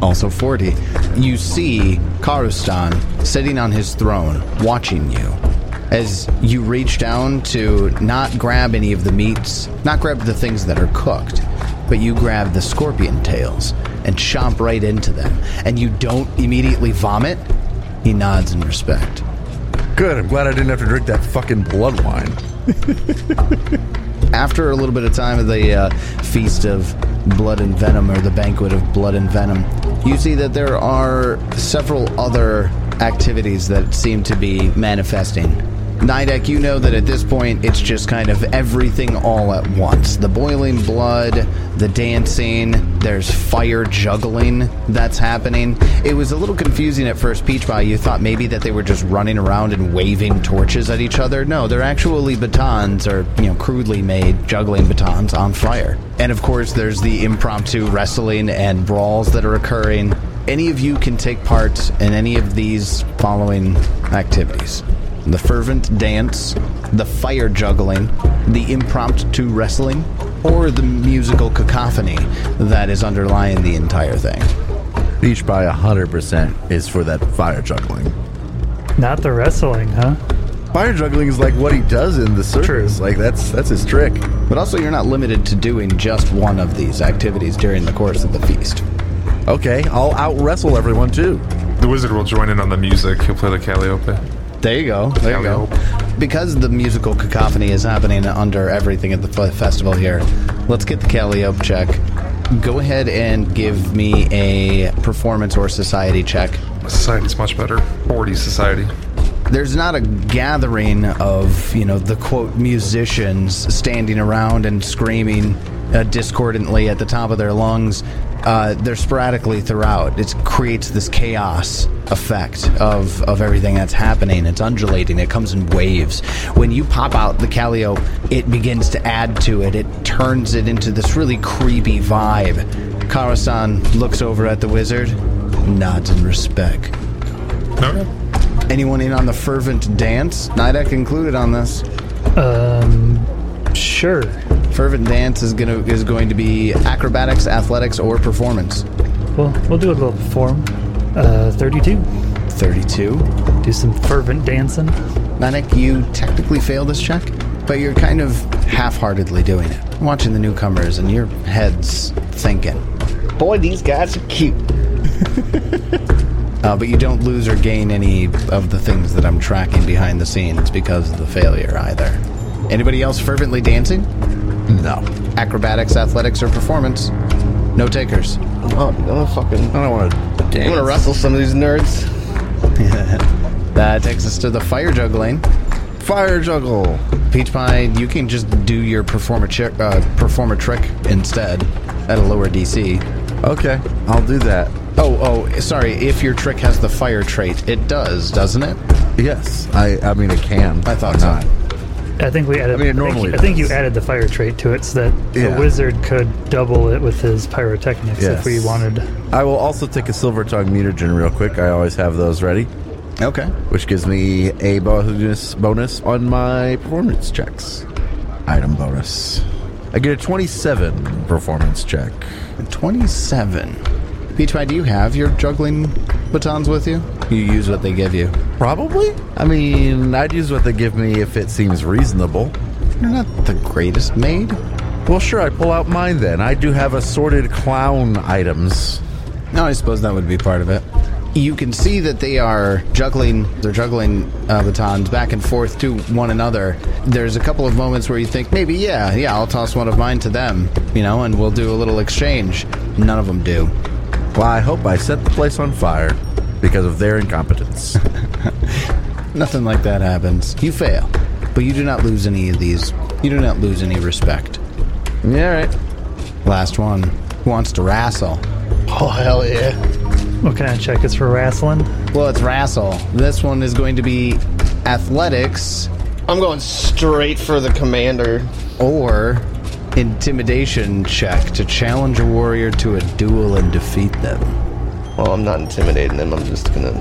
[SPEAKER 3] Also 40. You see Karustan sitting on his throne, watching you. As you reach down to not grab any of the meats, not grab the things that are cooked, but you grab the scorpion tails and chomp right into them, and you don't immediately vomit, he nods in respect.
[SPEAKER 1] Good. I'm glad I didn't have to drink that fucking blood wine.
[SPEAKER 3] After a little bit of time of the uh, feast of blood and venom, or the banquet of blood and venom, you see that there are several other activities that seem to be manifesting. Nidek, you know that at this point it's just kind of everything all at once. The boiling blood, the dancing, there's fire juggling that's happening. It was a little confusing at first, Peach Pie. You thought maybe that they were just running around and waving torches at each other. No, they're actually batons, or, you know, crudely made juggling batons on fire. And of course, there's the impromptu wrestling and brawls that are occurring. Any of you can take part in any of these following activities the fervent dance, the fire juggling, the impromptu wrestling, or the musical cacophony that is underlying the entire thing.
[SPEAKER 1] Peach Pie 100% is for that fire juggling.
[SPEAKER 5] Not the wrestling, huh?
[SPEAKER 1] Fire juggling is like what he does in the circus. Like that's that's his trick.
[SPEAKER 3] But also, you're not limited to doing just one of these activities during the course of the feast.
[SPEAKER 1] Okay, I'll out wrestle everyone too.
[SPEAKER 6] The wizard will join in on the music. He'll play the Calliope.
[SPEAKER 3] There you go. There you go. Because the musical cacophony is happening under everything at the f- festival here, let's get the Calliope check. Go ahead and give me a performance or society check.
[SPEAKER 6] Society's much better. 40 society.
[SPEAKER 3] There's not a gathering of, you know, the quote musicians standing around and screaming uh, discordantly at the top of their lungs. Uh, they're sporadically throughout. It creates this chaos effect of, of everything that's happening. It's undulating. It comes in waves. When you pop out the Callio, it begins to add to it. It turns it into this really creepy vibe. Karasan looks over at the wizard, nods in respect.
[SPEAKER 6] No?
[SPEAKER 3] Anyone in on the fervent dance? Nidek included on this.
[SPEAKER 5] Um, sure.
[SPEAKER 3] Fervent dance is gonna is going to be acrobatics, athletics, or performance.
[SPEAKER 5] Well, we'll do a little form. Uh, 32.
[SPEAKER 3] Thirty-two.
[SPEAKER 5] Do some fervent dancing.
[SPEAKER 3] Nidek, you technically fail this check, but you're kind of half-heartedly doing it. Watching the newcomers, and your head's thinking.
[SPEAKER 2] Boy, these guys are cute.
[SPEAKER 3] Uh, but you don't lose or gain any of the things that I'm tracking behind the scenes because of the failure either. Anybody else fervently dancing?
[SPEAKER 1] No.
[SPEAKER 3] Acrobatics, athletics, or performance? No takers.
[SPEAKER 2] Oh, no fucking.
[SPEAKER 1] I don't want to
[SPEAKER 2] I'm gonna wrestle some of these nerds.
[SPEAKER 3] That takes us to the fire juggling.
[SPEAKER 1] Fire juggle.
[SPEAKER 3] Peach Pie, you can just do your perform a, chi- uh, perform a trick instead at a lower DC.
[SPEAKER 1] Okay, I'll do that.
[SPEAKER 3] Oh, oh, sorry. If your trick has the fire trait, it does, doesn't it?
[SPEAKER 1] Yes, I. I mean, it can.
[SPEAKER 3] I thought
[SPEAKER 1] Why
[SPEAKER 3] so.
[SPEAKER 1] not?
[SPEAKER 5] I think we added.
[SPEAKER 1] I mean, it
[SPEAKER 5] think-
[SPEAKER 1] normally
[SPEAKER 5] I think you added the fire trait to it so that
[SPEAKER 1] Yeah.
[SPEAKER 5] the wizard could double it with his pyrotechnics if we wanted.
[SPEAKER 1] I will also take a silver tongue mutagen real quick. I always have those ready,
[SPEAKER 3] Okay.
[SPEAKER 1] which gives me a bonus bonus on my performance checks. Item bonus. I get a 27 performance check.
[SPEAKER 3] 27. Peach Pie, do you have your juggling batons with you? You use what they give you.
[SPEAKER 1] Probably. I mean, I'd use what they give me if it seems reasonable.
[SPEAKER 3] You're not the greatest maid.
[SPEAKER 1] Well, sure, I pull out mine then. I do have assorted clown items.
[SPEAKER 3] No, I suppose that would be part of it. You can see that they are juggling. They're juggling uh, batons back and forth to one another. There's a couple of moments where you think maybe, yeah, yeah, I'll toss one of mine to them, you know, and we'll do a little exchange. None of them do.
[SPEAKER 1] Well, I hope I set the place on fire because of their incompetence.
[SPEAKER 3] Nothing like that happens. You fail, but you do not lose any of these. You do not lose any respect.
[SPEAKER 1] yeah, right.
[SPEAKER 3] Last one. Who wants to wrestle?
[SPEAKER 2] Oh hell yeah!
[SPEAKER 5] What kind of check is for wrestling?
[SPEAKER 3] Well, it's wrestle. This one is going to be athletics
[SPEAKER 2] I'm going straight for the commander.
[SPEAKER 3] or intimidation check to challenge a warrior to a duel and defeat them.
[SPEAKER 2] Well, I'm not intimidating him. I'm just gonna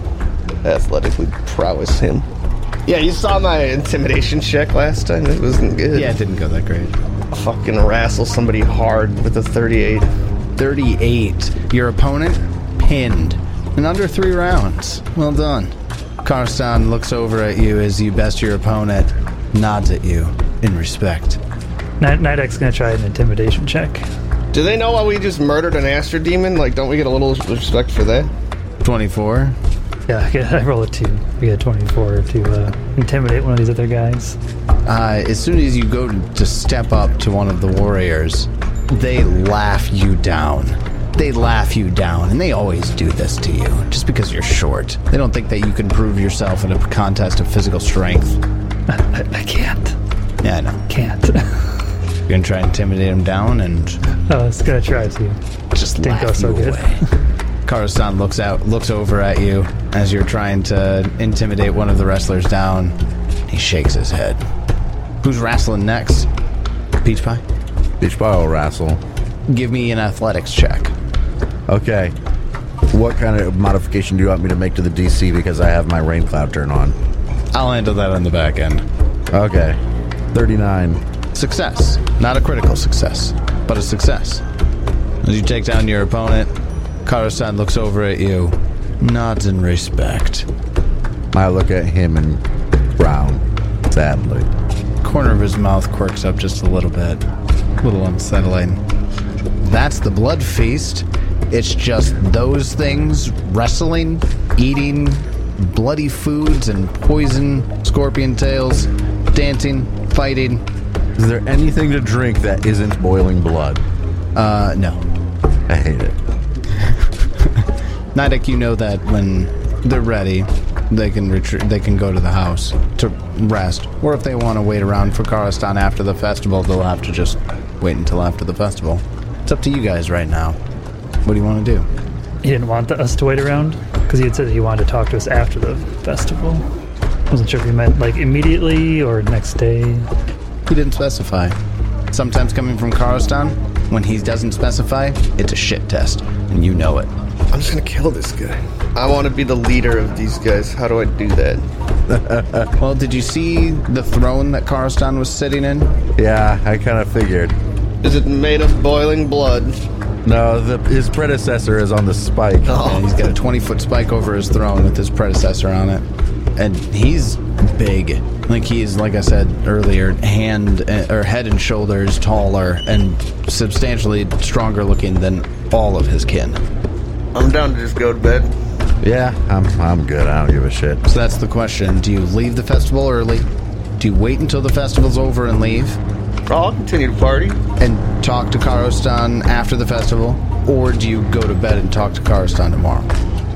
[SPEAKER 2] athletically prowess him. Yeah, you saw my intimidation check last time. It wasn't good.
[SPEAKER 3] Yeah, it didn't go that great.
[SPEAKER 2] fucking wrestle somebody hard with a 38.
[SPEAKER 3] 38. Your opponent pinned in under three rounds. Well done. Karstan looks over at you as you best your opponent, nods at you in respect.
[SPEAKER 5] Night Nidek's gonna try an intimidation check.
[SPEAKER 2] Do they know why we just murdered an Astradaemon? Like, don't we get a little respect for that?
[SPEAKER 3] 24.
[SPEAKER 5] Yeah, I, I roll a two. We get a 24 to uh, intimidate one of these other guys.
[SPEAKER 3] Uh, as soon as you go to, to step up to one of the warriors, they laugh you down. They laugh you down, and they always do this to you, just because you're short. They don't think that you can prove yourself in a contest of physical strength.
[SPEAKER 5] I, I can't.
[SPEAKER 3] Yeah, I know.
[SPEAKER 5] Can't.
[SPEAKER 3] You're gonna try and intimidate him down and oh,
[SPEAKER 5] I was gonna try to.
[SPEAKER 3] just
[SPEAKER 5] Didn't
[SPEAKER 3] laugh
[SPEAKER 5] go so
[SPEAKER 3] you
[SPEAKER 5] good.
[SPEAKER 3] away. Karasan looks out, looks over at you as you're trying to intimidate one of the wrestlers down. He shakes his head. Who's wrestling next? Peach Pie.
[SPEAKER 1] Peach Pie will wrestle.
[SPEAKER 3] Give me an athletics check.
[SPEAKER 1] Okay. What kind of modification do you want me to make to the DC because I have my rain cloud turn on?
[SPEAKER 3] I'll handle that on the back end.
[SPEAKER 1] Okay. 39.
[SPEAKER 3] Success. Not a critical success, but a success. As you take down your opponent, Karasan looks over at you, nods in respect.
[SPEAKER 1] I look at him and frown sadly.
[SPEAKER 3] corner of his mouth quirks up just a little bit. A little unsettling. That's the blood feast. It's just those things wrestling, eating bloody foods and poison scorpion tails, dancing, fighting.
[SPEAKER 1] Is there anything to drink that isn't boiling blood?
[SPEAKER 3] Uh, no.
[SPEAKER 1] I hate it.
[SPEAKER 3] Nidek, you know that when they're ready, they can retreat. They can go to the house to rest, or if they want to wait around for Karistan after the festival, they'll have to just wait until after the festival. It's up to you guys right now. What do you want to do?
[SPEAKER 5] He didn't want us to wait around because he had said he wanted to talk to us after the festival. I Wasn't sure if he meant like immediately or next day.
[SPEAKER 3] He didn't specify. Sometimes coming from Karistan, when he doesn't specify, it's a shit test, and you know it.
[SPEAKER 2] I'm just gonna kill this guy. I want to be the leader of these guys. How do I do that?
[SPEAKER 3] Well, did you see the throne that Karistan was sitting in?
[SPEAKER 1] Yeah, I kind of figured.
[SPEAKER 2] Is it made of boiling blood?
[SPEAKER 1] No, the, his predecessor is on the spike.
[SPEAKER 3] And he's got a 20 foot spike over his throne with his predecessor on it. And he's big. Like he's, like I said earlier, hand uh, or head and shoulders taller and substantially stronger looking than all of his kin.
[SPEAKER 2] I'm down to just go to bed.
[SPEAKER 1] Yeah, I'm, I'm good. I don't give a shit.
[SPEAKER 3] So that's the question. Do you leave the festival early? Do you wait until the festival's over and leave?
[SPEAKER 2] Oh, I'll continue to party.
[SPEAKER 3] and talk to Karostan after the festival? Or do you go to bed and talk to Karostan tomorrow?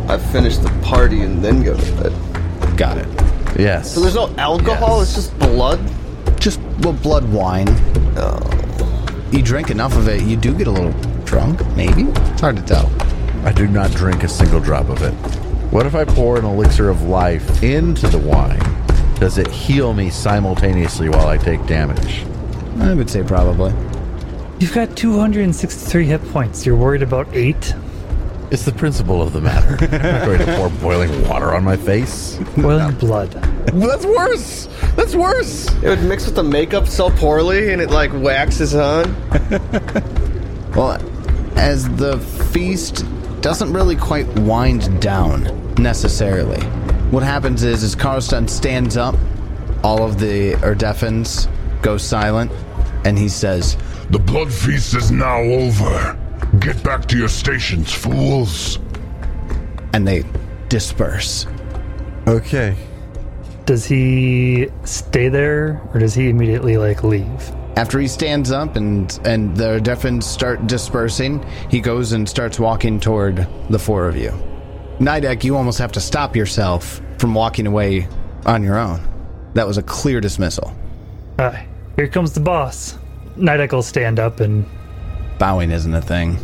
[SPEAKER 2] I finish the party and then go to bed.
[SPEAKER 3] Got it.
[SPEAKER 1] Yes.
[SPEAKER 2] So there's no alcohol.
[SPEAKER 1] Yes.
[SPEAKER 2] It's just blood.
[SPEAKER 3] Just, well, blood wine. Oh. You drink enough of it, you do get a little drunk, maybe? It's hard to tell.
[SPEAKER 1] I do not drink a single drop of it. What if I pour an elixir of life into the wine? Does it heal me simultaneously while I take damage?
[SPEAKER 3] I would say probably.
[SPEAKER 5] You've got 263 hit points. You're worried about eight?
[SPEAKER 1] It's the principle of the matter. I'm not going to pour boiling water on my face.
[SPEAKER 5] Boiling blood.
[SPEAKER 1] Well, that's worse. That's worse.
[SPEAKER 2] It would mix with the makeup so poorly, and it like waxes on.
[SPEAKER 3] Well, as the feast doesn't really quite wind down necessarily. What happens is, as Karlstein stands up, all of the Urdefhans go silent, and he says,
[SPEAKER 8] The blood feast is now over. Get back to your stations, fools.
[SPEAKER 3] and they disperse.
[SPEAKER 1] Okay.
[SPEAKER 5] Does he stay there or does he immediately like leave?
[SPEAKER 3] After he stands up and and the Urdefhans start dispersing, he goes and starts walking toward the four of you. Nidek, you almost have to stop yourself from walking away on your own. That was a clear dismissal.
[SPEAKER 5] Uh, here comes the boss. Nidek will stand up and
[SPEAKER 3] Bowing isn't a thing.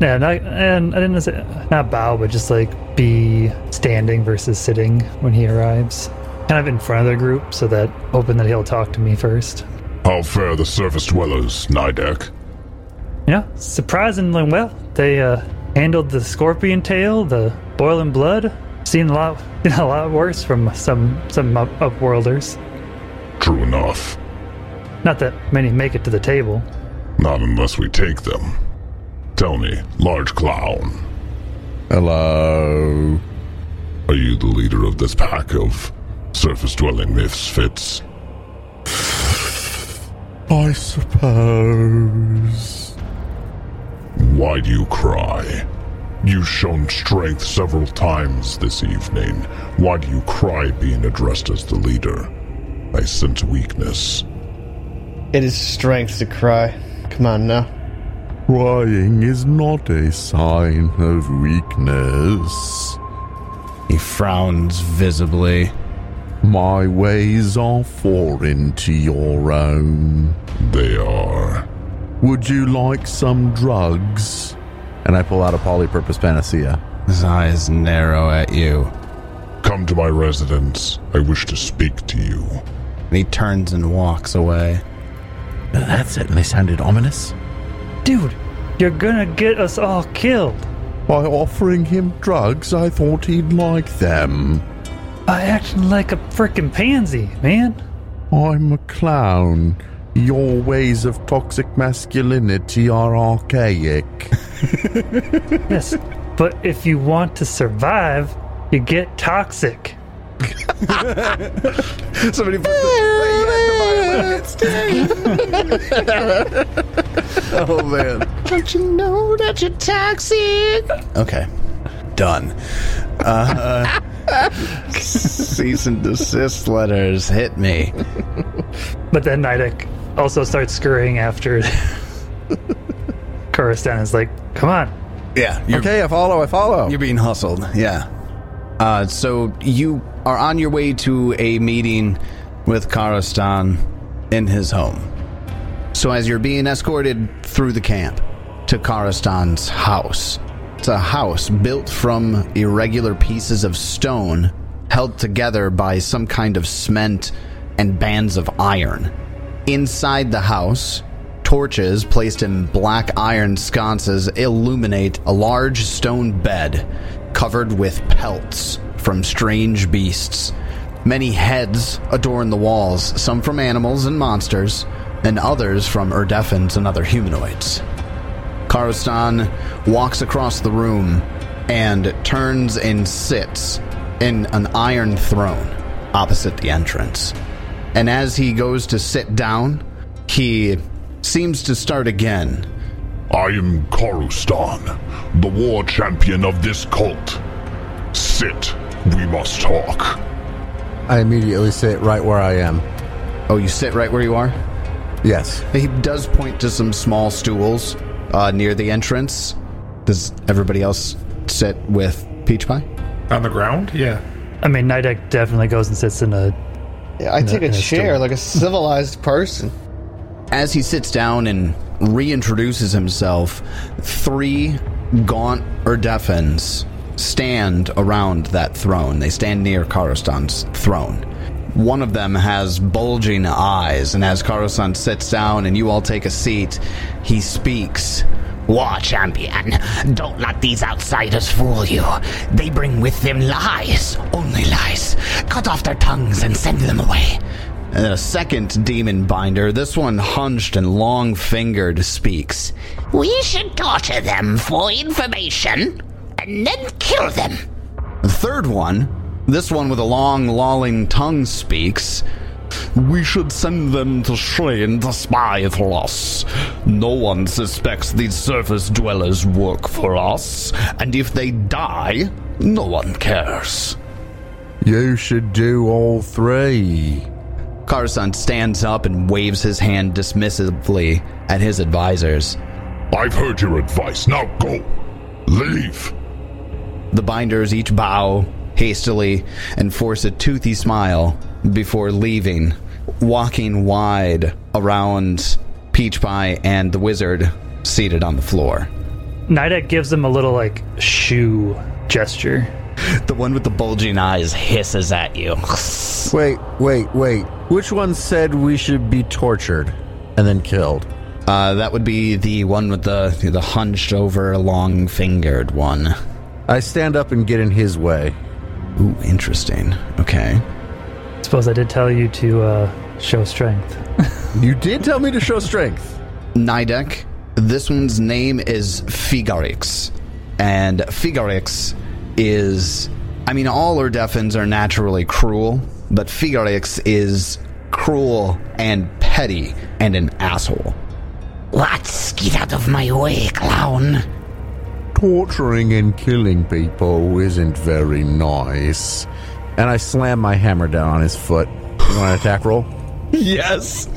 [SPEAKER 5] yeah, not, and I didn't say not bow, but just like be standing versus sitting when he arrives. kind of in front of the group, so that hoping that he'll talk to me first.
[SPEAKER 8] How fare the surface dwellers, Nidek?
[SPEAKER 5] You know, surprisingly well. They uh, handled the scorpion tail, the boiling blood. Seen a lot, seen a lot worse from some some up- upworlders.
[SPEAKER 8] True enough.
[SPEAKER 5] Not that many make it to the table.
[SPEAKER 8] Not unless we take them. Tell me, large clown,
[SPEAKER 1] Hello.
[SPEAKER 8] are you the leader of this pack of surface dwelling misfits?
[SPEAKER 1] I suppose.
[SPEAKER 8] Why do you cry? You've shown strength several times this evening. Why do you cry being addressed as the leader? I sense weakness.
[SPEAKER 2] It is strength to cry. Come on now.
[SPEAKER 1] Crying is not a sign of weakness.
[SPEAKER 3] He frowns visibly.
[SPEAKER 1] My ways are foreign to your own.
[SPEAKER 8] They are.
[SPEAKER 1] Would you like some drugs? And I pull out a polypurpose panacea.
[SPEAKER 3] His eyes narrow at you.
[SPEAKER 8] Come to my residence. I wish to speak to you.
[SPEAKER 3] And he turns and walks away.
[SPEAKER 1] That certainly sounded ominous.
[SPEAKER 5] Dude, you're gonna get us all killed.
[SPEAKER 1] By offering him drugs, I thought he'd like them.
[SPEAKER 5] By acting like a frickin' pansy, man.
[SPEAKER 1] I'm a clown. Your ways of toxic masculinity are archaic.
[SPEAKER 5] Yes, but if you want to survive, you get toxic.
[SPEAKER 3] Somebody put the, Oh man. Don't you know that you're toxic? Okay. Done. Uh, cease and desist letters hit me.
[SPEAKER 5] But then Nidek also starts scurrying after Kuristan is like, come on.
[SPEAKER 3] Yeah. You're,
[SPEAKER 1] Okay, I follow, I follow.
[SPEAKER 3] You're being hustled. Yeah. Uh, so you are on your way to a meeting with Karastan in his home. So as you're being escorted through the camp to Karastan's house, it's a house built from irregular pieces of stone held together by some kind of cement and bands of iron. Inside the house, torches placed in black iron sconces illuminate a large stone bed covered with pelts from strange beasts. Many heads adorn the walls, some from animals and monsters, and others from Urdefhans and other humanoids. Karostan walks across the room and turns and sits in an iron throne opposite the entrance. And as he goes to sit down, he seems to start again.
[SPEAKER 8] I am Karustan, the war champion of this cult. Sit. We must talk.
[SPEAKER 9] I immediately sit right where I am.
[SPEAKER 3] Oh, you sit right where you are?
[SPEAKER 9] Yes.
[SPEAKER 3] He does point to some small stools uh, near the entrance. Does everybody else sit with Peach Pie?
[SPEAKER 6] On the ground? Yeah.
[SPEAKER 5] I mean, Nidek definitely goes and sits in a.
[SPEAKER 2] Yeah, I take a
[SPEAKER 5] a
[SPEAKER 2] chair
[SPEAKER 5] stool.
[SPEAKER 2] like a civilized person.
[SPEAKER 3] As he sits down and reintroduces himself, three gaunt Urdefhans stand around that throne. They stand near Karostan's throne. One of them has bulging eyes, and as Karostan sits down and you all take a seat, he speaks.
[SPEAKER 10] War champion, don't let these outsiders fool you. They bring with them lies, only lies. Cut off their tongues and send them away.
[SPEAKER 3] And then a second demon binder, this one hunched and long fingered, speaks.
[SPEAKER 10] We should torture them for information and then kill them.
[SPEAKER 3] The third one, this one with a long, lolling tongue, speaks. We should send them to Shrine to spy for us. No one suspects these surface dwellers work for us, and if they die, no one cares.
[SPEAKER 1] You should do all three.
[SPEAKER 3] Karsan stands up and waves his hand dismissively at his advisors.
[SPEAKER 8] I've heard your advice. Now go. Leave.
[SPEAKER 3] The binders each bow hastily and force a toothy smile before leaving, walking wide around Peach Pie and the wizard seated on the floor.
[SPEAKER 5] Nidek gives them a little, like, shoe gesture.
[SPEAKER 3] The one with the bulging eyes hisses at you.
[SPEAKER 1] Wait, wait, wait. Which one said we should be tortured and then killed?
[SPEAKER 3] Uh, that would be the one with the the hunched over, long fingered one.
[SPEAKER 1] I stand up and get in his way.
[SPEAKER 3] Ooh, interesting. Okay.
[SPEAKER 5] Suppose I did tell you to uh, show strength.
[SPEAKER 1] You did tell me to show strength.
[SPEAKER 3] Nidek. This one's name is Figarix. And Figarix is. I mean, all Urdefhans are naturally cruel, but Figarix is cruel and petty and an asshole.
[SPEAKER 11] What? Get out of my way, clown.
[SPEAKER 1] Torturing and killing people isn't very nice. And I slam my hammer down on his foot. You want an attack roll?
[SPEAKER 3] Yes.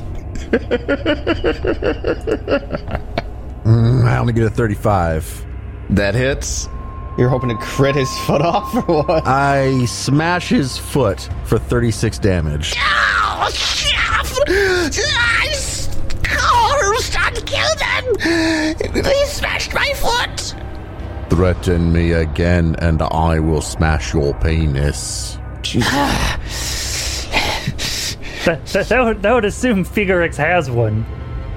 [SPEAKER 1] Mm, I only get a 35.
[SPEAKER 3] That hits.
[SPEAKER 2] You're hoping to crit his foot off or what?
[SPEAKER 1] I smash his foot for 36 damage.
[SPEAKER 11] Oh, chef! Yes! Oh, start kill them! They smashed my foot!
[SPEAKER 1] Threaten me again and I will smash your penis.
[SPEAKER 5] That, that, that, would, that would assume Figarix has one.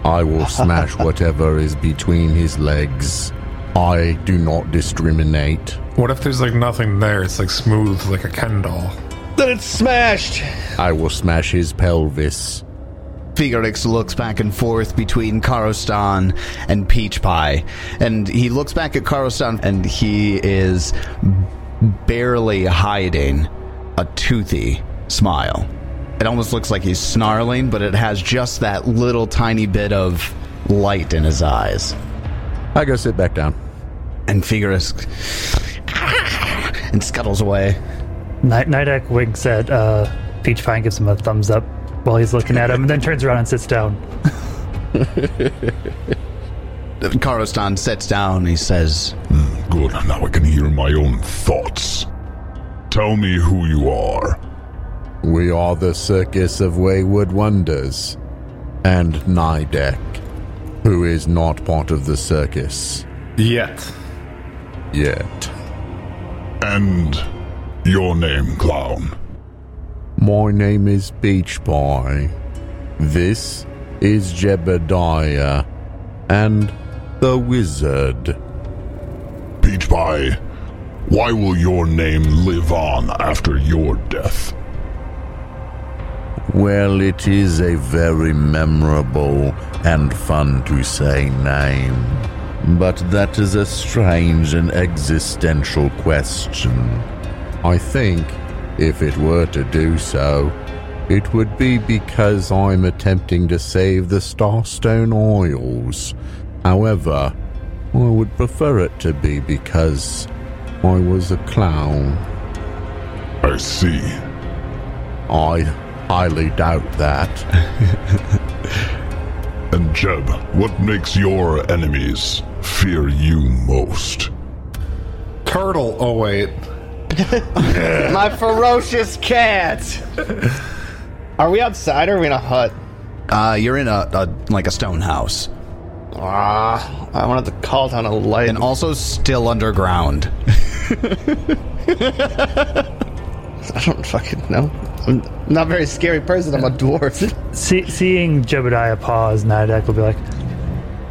[SPEAKER 1] I will smash whatever is between his legs. I do not discriminate.
[SPEAKER 6] What if there's like nothing there? It's like smooth, like a Ken doll.
[SPEAKER 2] Then it's smashed.
[SPEAKER 1] I will smash his pelvis.
[SPEAKER 3] Figarix looks back and forth between Karostan and Peach Pie. And he looks back at Karostan and he is barely hiding a toothy smile. It almost looks like he's snarling, but it has just that little tiny bit of light in his eyes.
[SPEAKER 1] I go sit back down.
[SPEAKER 3] And Figarix and scuttles away.
[SPEAKER 5] Night Nidek winks at uh, Peach Pie and gives him a thumbs up while he's looking at him, and then turns around and sits down.
[SPEAKER 3] Karostan sits down. He says, hmm,
[SPEAKER 8] Good, now I can hear my own thoughts. Tell me who you are.
[SPEAKER 1] We are the Circus of Wayward Wonders. And Nidek, who is not part of the circus
[SPEAKER 6] Yet.
[SPEAKER 1] yet.
[SPEAKER 8] And your name, clown.
[SPEAKER 1] My name is Beach Boy. This is Jebediah. And the Wizard.
[SPEAKER 8] Beach Boy, why will your name live on after your death?
[SPEAKER 1] Well, it is a very memorable and fun to say name. But that is a strange and existential question. I think, if it were to do so, it would be because I'm attempting to save the Starstone Isle. However, I would prefer it to be because I was a clown.
[SPEAKER 8] I see.
[SPEAKER 1] I highly doubt that.
[SPEAKER 8] And Jeb, what makes your enemies fear you most?
[SPEAKER 6] Turtle. Oh wait.
[SPEAKER 2] My ferocious cat. Are we outside or are we in a hut?
[SPEAKER 3] uh, "You're in a, a like a stone house,
[SPEAKER 2] Ah, I wanted to call down a light.
[SPEAKER 3] and also still underground."
[SPEAKER 2] I don't fucking know. I'm not a very scary person. I'm a dwarf.
[SPEAKER 5] See, seeing Jebediah pause, Nidek will be like,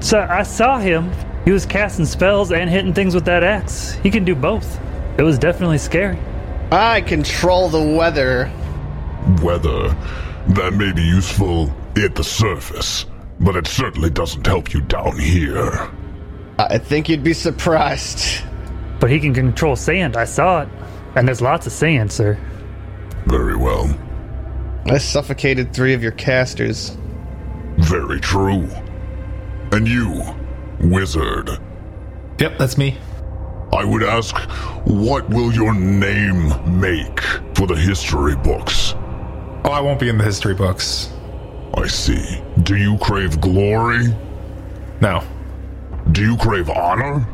[SPEAKER 5] So I saw him. He was casting spells and hitting things with that axe. He can do both. It was definitely scary.
[SPEAKER 2] I control the weather.
[SPEAKER 8] Weather. That may be useful at the surface, but it certainly doesn't help you down here.
[SPEAKER 2] I think you'd be surprised.
[SPEAKER 5] But he can control sand. I saw it. And there's lots of sand, sir.
[SPEAKER 8] Very well.
[SPEAKER 2] I suffocated three of your casters.
[SPEAKER 8] Very true. And you, wizard,
[SPEAKER 6] Yep, that's me.
[SPEAKER 8] I would ask, what will your name make for the history books?
[SPEAKER 6] Oh, I won't be in the history books.
[SPEAKER 8] I see. Do you crave glory?
[SPEAKER 6] No.
[SPEAKER 8] Do you crave honor?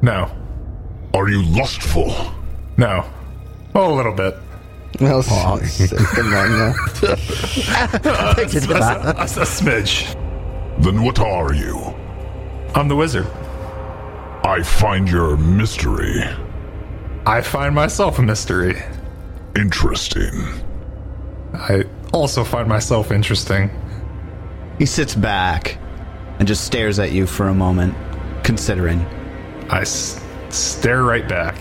[SPEAKER 6] No.
[SPEAKER 8] Are you lustful?
[SPEAKER 6] No. Oh, a little bit.
[SPEAKER 2] No, come on now.
[SPEAKER 6] A, a smidge.
[SPEAKER 8] Then what are you?
[SPEAKER 6] I'm the wizard.
[SPEAKER 8] I find your mystery
[SPEAKER 6] I find myself a mystery.
[SPEAKER 8] Interesting.
[SPEAKER 6] I also find myself interesting.
[SPEAKER 3] He sits back and just stares at you for a moment, considering.
[SPEAKER 6] I s- stare right back.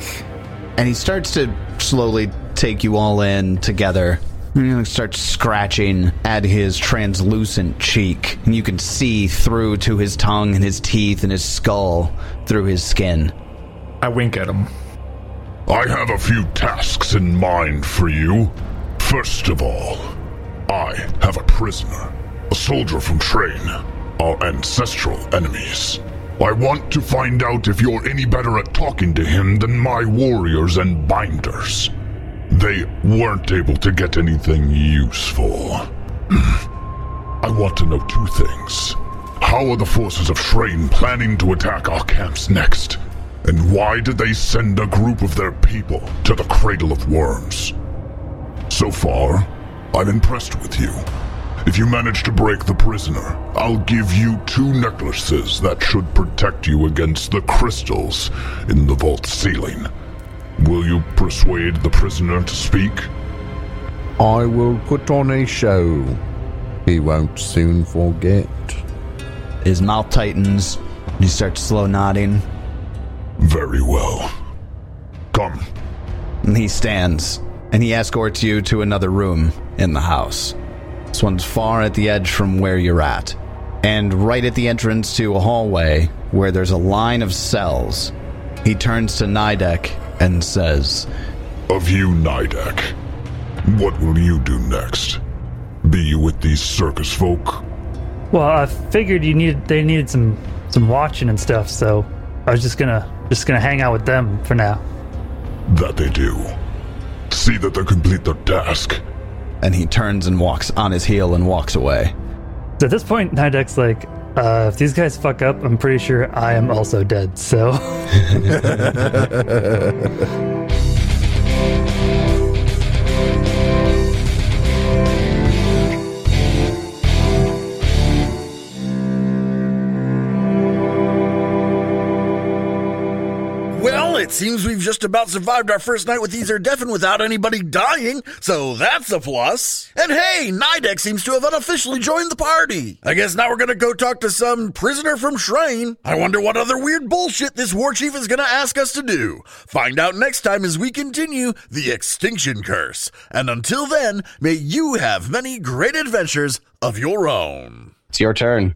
[SPEAKER 3] And he starts to slowly take you all in together. And he starts scratching at his translucent cheek. And you can see through to his tongue and his teeth and his skull through his skin.
[SPEAKER 6] I wink at him.
[SPEAKER 8] I have a few tasks in mind for you. First of all, I have a prisoner, a soldier from Shraen, our ancestral enemies. I want to find out if you're any better at talking to him than my warriors and binders. They weren't able to get anything useful. I want to know two things. How are the forces of Shraen planning to attack our camps next? And why did they send a group of their people to the Cradle of Worms? So far, I'm impressed with you. If you manage to break the prisoner, I'll give you two necklaces that should protect you against the crystals in the vault ceiling. Will you persuade the prisoner to speak?
[SPEAKER 1] I will put on a show. He won't soon forget.
[SPEAKER 3] His mouth tightens. He starts slow nodding.
[SPEAKER 8] Very well. Come.
[SPEAKER 3] And he stands and he escorts you to another room in the house. This one's far at the edge from where you're at, and right at the entrance to a hallway where there's a line of cells. He turns to Nidek and says,
[SPEAKER 8] Of you, Nidek, what will you do next? Be you with these circus folk?
[SPEAKER 5] Well, I figured you needed they needed some some watching and stuff, so I was just gonna just gonna hang out with them for now.
[SPEAKER 8] That they do. See that they complete their task.
[SPEAKER 3] and he turns and walks on his heel and walks away.
[SPEAKER 5] So at this point, Nidek's like, uh, if these guys fuck up, I'm pretty sure I am also dead. So
[SPEAKER 7] seems we've just about survived our first night with Ether Deafin without anybody dying, so that's a plus. And hey, Nidek seems to have unofficially joined the party. I guess now we're gonna go talk to some prisoner from Shraen. I wonder what other weird bullshit this war chief is gonna ask us to do. Find out next time as we continue the Extinction Curse. And until then, may you have many great adventures of your own.
[SPEAKER 2] It's your turn.